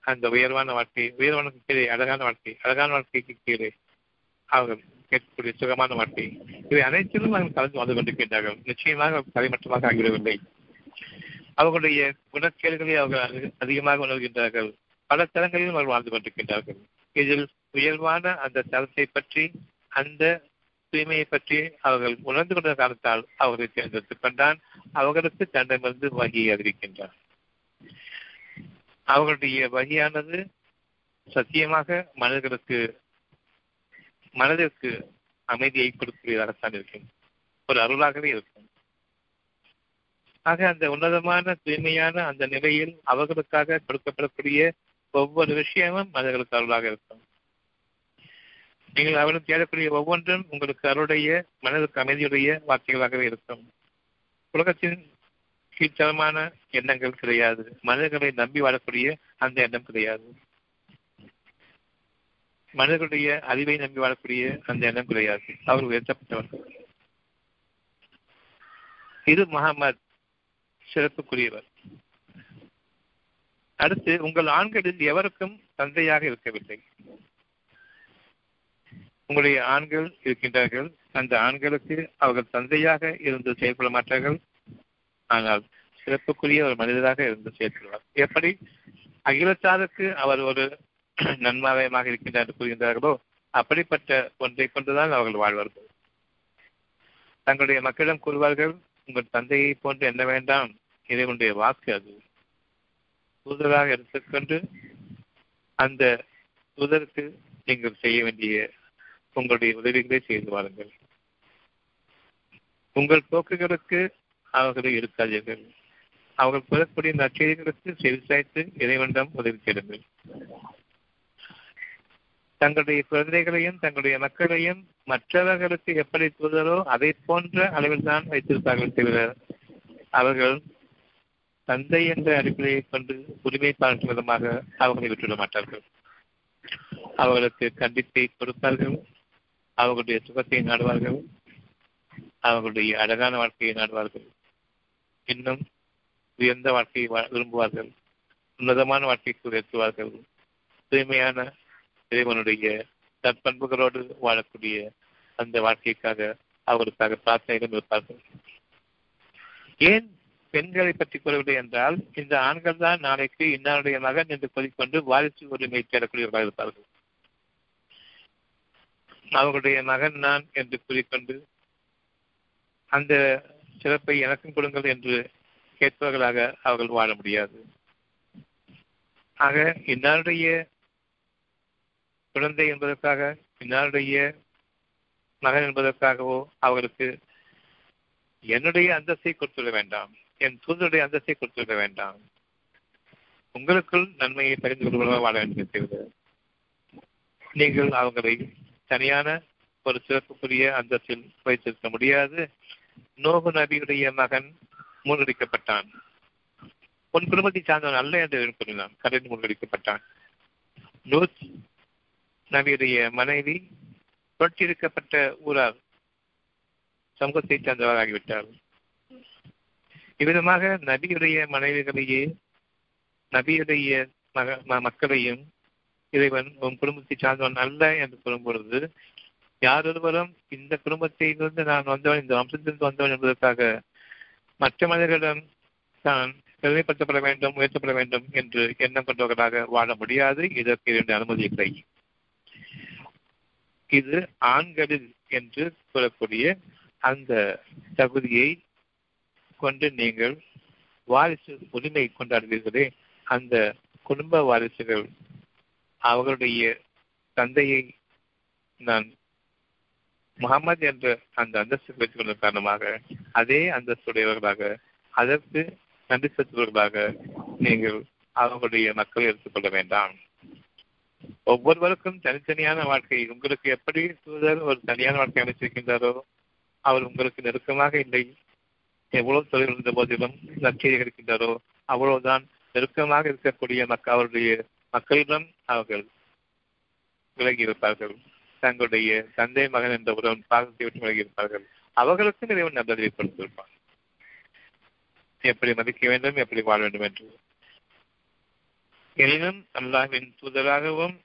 அந்த உயர்வான வாழ்க்கை உயர்வான கீழே அழகான வாழ்க்கை அழகான வாழ்க்கைக்கு கீழே. அவர்கள் கேட்கக்கூடிய சுகமான வாழ்க்கை. இவை அனைத்திலும் அவர்கள் கலந்து வந்து கொண்டிருக்கின்றார்கள். நிச்சயமாக தலைமட்டமாக ஆகிவிடவில்லை. அவர்களுடைய குணக்கேடுகளை அவர்கள் அதிகமாக உணர்கின்றார்கள். பல தரங்களிலும் அவர்கள் வாழ்ந்து கொண்டிருக்கின்றார்கள். இதில் உயர்வான அந்த தரத்தை பற்றி அந்த தூய்மையை பற்றி அவர்கள் உணர்ந்து கொண்ட காரணத்தால் அவர்களை தேர்ந்தெடுத்துக் கொண்டான். அவர்களுக்கு தண்டமிருந்து வகையை அறிவிக்கின்றான் அவர்களுடைய வகையானது சத்தியமாக மனிதர்களுக்கு மனதிற்கு அமைதியை கொடுக்கக்கூடியதாகத்தான் இருக்கும். ஒரு அருளாகவே இருக்கும். ஆக அந்த உன்னதமான தூய்மையான அந்த நிலையில் அவர்களுக்காக கொடுக்கப்படக்கூடிய ஒவ்வொரு விஷயமும் மனிதர்களுக்கு அருளாக இருக்கும். நீங்கள் அவரும் தேடக்கூடிய ஒவ்வொன்றும் உங்களுக்கு அருடைய மனதுக்கு அமைதியுடைய வார்த்தைகளாகவே இருக்கும். உலகத்தின் கீழ்த்தரமான எண்ணங்கள் கிடையாது. மனிதர்களை நம்பி வாழக்கூடிய அந்த எண்ணம் கிடையாது. மனிதர்களுடைய அறிவை நம்பி வாழக்கூடிய அந்த எண்ணம் கிடையாது. அவர் உயர்த்தப்பட்டவர்கள். இது முகமது சிறப்புக்குரியவர். அடுத்து உங்கள் ஆண்களில் எவருக்கும் தந்தையாக இருக்கவில்லை? உங்களுடைய ஆண்கள் இருக்கின்றார்கள். அந்த ஆண்களுக்கு அவர்கள் தந்தையாக இருந்து செயல்பட மாட்டார்கள். ஆனால் சிறப்புக்குரிய ஒரு மனிதராக இருந்து செயல்படுவார். எப்படி? அகிலத்தாருக்கு அவர் ஒரு நன்மாவயமாக இருக்கின்றார் என்று கூறுகின்றார்களோ அப்படிப்பட்ட ஒன்றை கொண்டுதான் அவர்கள் வாழ்வார்கள். தங்களுடைய மக்களிடம் கூறுவார்கள் உங்கள் தந்தையை போன்று என்ன வேண்டாம்? இறைவனுடைய வாக்கு அது. தூதராக எடுத்துக்கொண்டு அந்த தூதருக்கு நீங்கள் செய்ய வேண்டிய உங்களுடைய உதவிகளை செய்து வாருங்கள். உங்கள் போக்குகளுக்கு அவர்களை இருக்காதீர்கள். அவர்கள் பெறக்கூடிய நற்செய்திகளுக்கு செவிசாய்த்து இறைவனிடம் உதவி செய்யுங்கள் தங்களுடைய குழந்தைகளையும் தங்களுடைய மக்களையும் மற்றவர்களுக்கு எப்படி தூதரோ அதை போன்ற அளவில் தான் வைத்திருப்பார்கள் தவிர அவர்கள் தந்தை என்ற அடிப்படையை கொண்டு உரிமை பாராட்டும் விதமாக அவர்களை விட்டுவிட மாட்டார்கள். அவர்களுக்கு கண்டிப்பை கொடுப்பார்கள். அவர்களுடைய சுகத்தை நாடுவார்கள். அவர்களுடைய அழகான வாழ்க்கையை நாடுவார்கள். இன்னும் உயர்ந்த வாழ்க்கையை விரும்புவார்கள். உன்னதமான வாழ்க்கைக்கு உயர்த்துவார்கள். தூய்மையான இறைவனுடைய தற்பண்புகளோடு வாழக்கூடிய அந்த வாழ்க்கைக்காக அவர்களுக்காக பிரார்த்தனையிலும் இருப்பார்கள். ஏன் பெண்களை பற்றி கூறவில்லை என்றால் இந்த ஆண்கள் தான் நாளைக்கு இன்னாருடைய மகன் என்று கூறிக்கொண்டு வாரிசு உரிமை தேடக்கூடியவர்களாக இருப்பார்கள். அவர்களுடைய மகன் நான் என்று கூறிக்கொண்டு அந்த சிறப்பை எனக்கும் கொடுங்கள் என்று கேட்பவர்களாக அவர்கள் வாழ முடியாது. ஆக இன்னாருடைய குழந்தை என்பதற்காக இன்னாருடைய மகன் என்பதற்காகவோ அவர்களுக்கு என்னுடைய அந்தஸ்தை கொடுத்துவிட வேண்டாம். என் தூதருடைய அந்தஸ்தை கொடுத்துவிட வேண்டாம். உங்களுக்குள் நன்மையை பகிர்ந்து கொள்வதாக வாழ வேண்டும் நீங்கள் அவங்களை தனியான ஒரு சிறப்புக்குரிய அந்தஸ்தில் வைத்திருக்க முடியாது. நோகு நபியுடைய மகன் மூழ்கடிக்கப்பட்டான் உன் குடும்பத்தை சார்ந்தவன் அல்ல என்று கூறினான் கடைந்து மூழ்கடிக்கப்பட்டான் நூத் நபியுடைய மனைவி தொட்டிருக்கப்பட்ட ஊரார் சமூகத்தை சார்ந்தவராகிவிட்டார். இவ்விதமாக நபியுடைய மனைவிகளையே நபியுடைய மக மக்களையும் இறைவன் உன் குடும்பத்தை சார்ந்தவன் அல்ல என்று கூறும் பொழுது யாரொருவரும் இந்த குடும்பத்திலிருந்து நான் வந்தவன் இந்த வம்சத்திலிருந்து வந்தவன் என்பதற்காக மற்ற மனிதர்களிடம் தான் பெருமைப்படுத்தப்பட வேண்டும் உயர்த்தப்பட வேண்டும் என்று எண்ணம் கொண்டவர்களாக வாழ முடியாது. இதற்கு இரண்டு அனுமதி இல்லை. இது ஆண்களில் என்று கூறக்கூடிய அந்த தகுதியை கொண்டு நீங்கள் வாரிசு உரிமை கொண்டாடுவீர்களே. அந்த குடும்ப வாரிசுகள் அவர்களுடைய தந்தையை நான் முகமது என்ற அந்த அந்தஸ்து பெற்றுக் கொண்ட காரணமாக அதே அந்தஸ்துடையவர்களாக அதற்கு நன்றி செலுத்துபவர்களாக நீங்கள் அவர்களுடைய மக்களை எடுத்துக்கொள்ள வேண்டாம். ஒவ்வொருவருக்கும் தனித்தனியான வாழ்க்கை. உங்களுக்கு எப்படி சூழல் ஒரு தனியான வாழ்க்கை அமைச்சிருக்கின்றாரோ அவர் உங்களுக்கு நெருக்கமாக இல்லை. எவ்வளவு தொழில் இருந்த போதிலும் நற்செய்தி இருக்கின்றாரோ அவ்வளவுதான் நெருக்கமாக இருக்கக்கூடிய மக்கள் அவருடைய மக்களிடம் அவர்கள் விலகி இருப்பார்கள் தங்களுடைய தந்தை மகன் என்ற உறவன் பாகத்தை விட்டு விலகி இருப்பார்கள் அவர்களுக்கும் இறைவன் நல்லதை கொடுத்திருப்பான் எப்படி மதிக்க வேண்டும் எப்படி வாழ வேண்டும் என்று. எனினும் அல்லாஹின் தூதராகவும்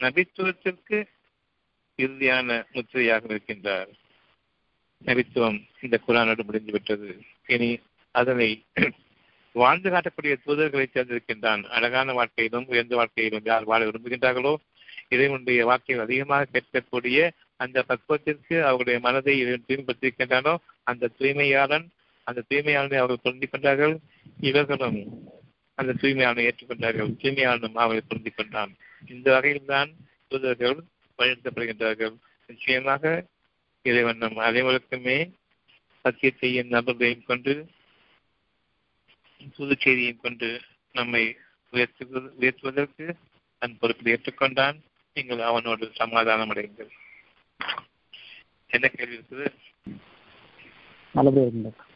நபித்துவத்திற்கு இறுதியான முத்திரையாக இருக்கின்றார். நபித்துவம் இந்த குரானோடு முடிந்துவிட்டது. இனி அதனை வாழ்ந்து காட்டக்கூடிய தூதர்களை சேர்ந்திருக்கின்றான் அழகான வாழ்க்கையிலும் உயர்ந்த வாழ்க்கையிலும் யார் வாழ விரும்புகின்றார்களோ இறைவனுடைய வார்த்தைகள் அதிகமாக கேட்கக்கூடிய அந்த பக்குவத்திற்கு அவருடைய மனதை இவன் தூய்மைப்படுத்தியிருக்கின்றானோ அந்த தூய்மையாளன் அந்த தூய்மையாளனை அவர்கள் பொருந்திக் கொண்டார்கள். இவர்களும் அந்த தூய்மையாளனை ஏற்றுக்கொண்டார்கள். தூய்மையாளனும் அவரை பொருந்திக் கொண்டான். இந்த வகையில் தான் தூதர்கள் வழிநடத்தப்படுகின்றார்கள். நிச்சயமாக இறைவன் நம் அனைவருக்குமே சத்தியத்தையும் நபர்களையும் கொண்டு புது செய்தியையும் கொண்டு நம்மை உயர்த்து உயர்த்துவதற்கு தன் பொறுப்பில் ஏற்றுக்கொண்டான் நீங்கள் அவனோடு சமாதானம் அடையுங்கள். என்ன கேள்வி இருக்குது? நல்லபடியாக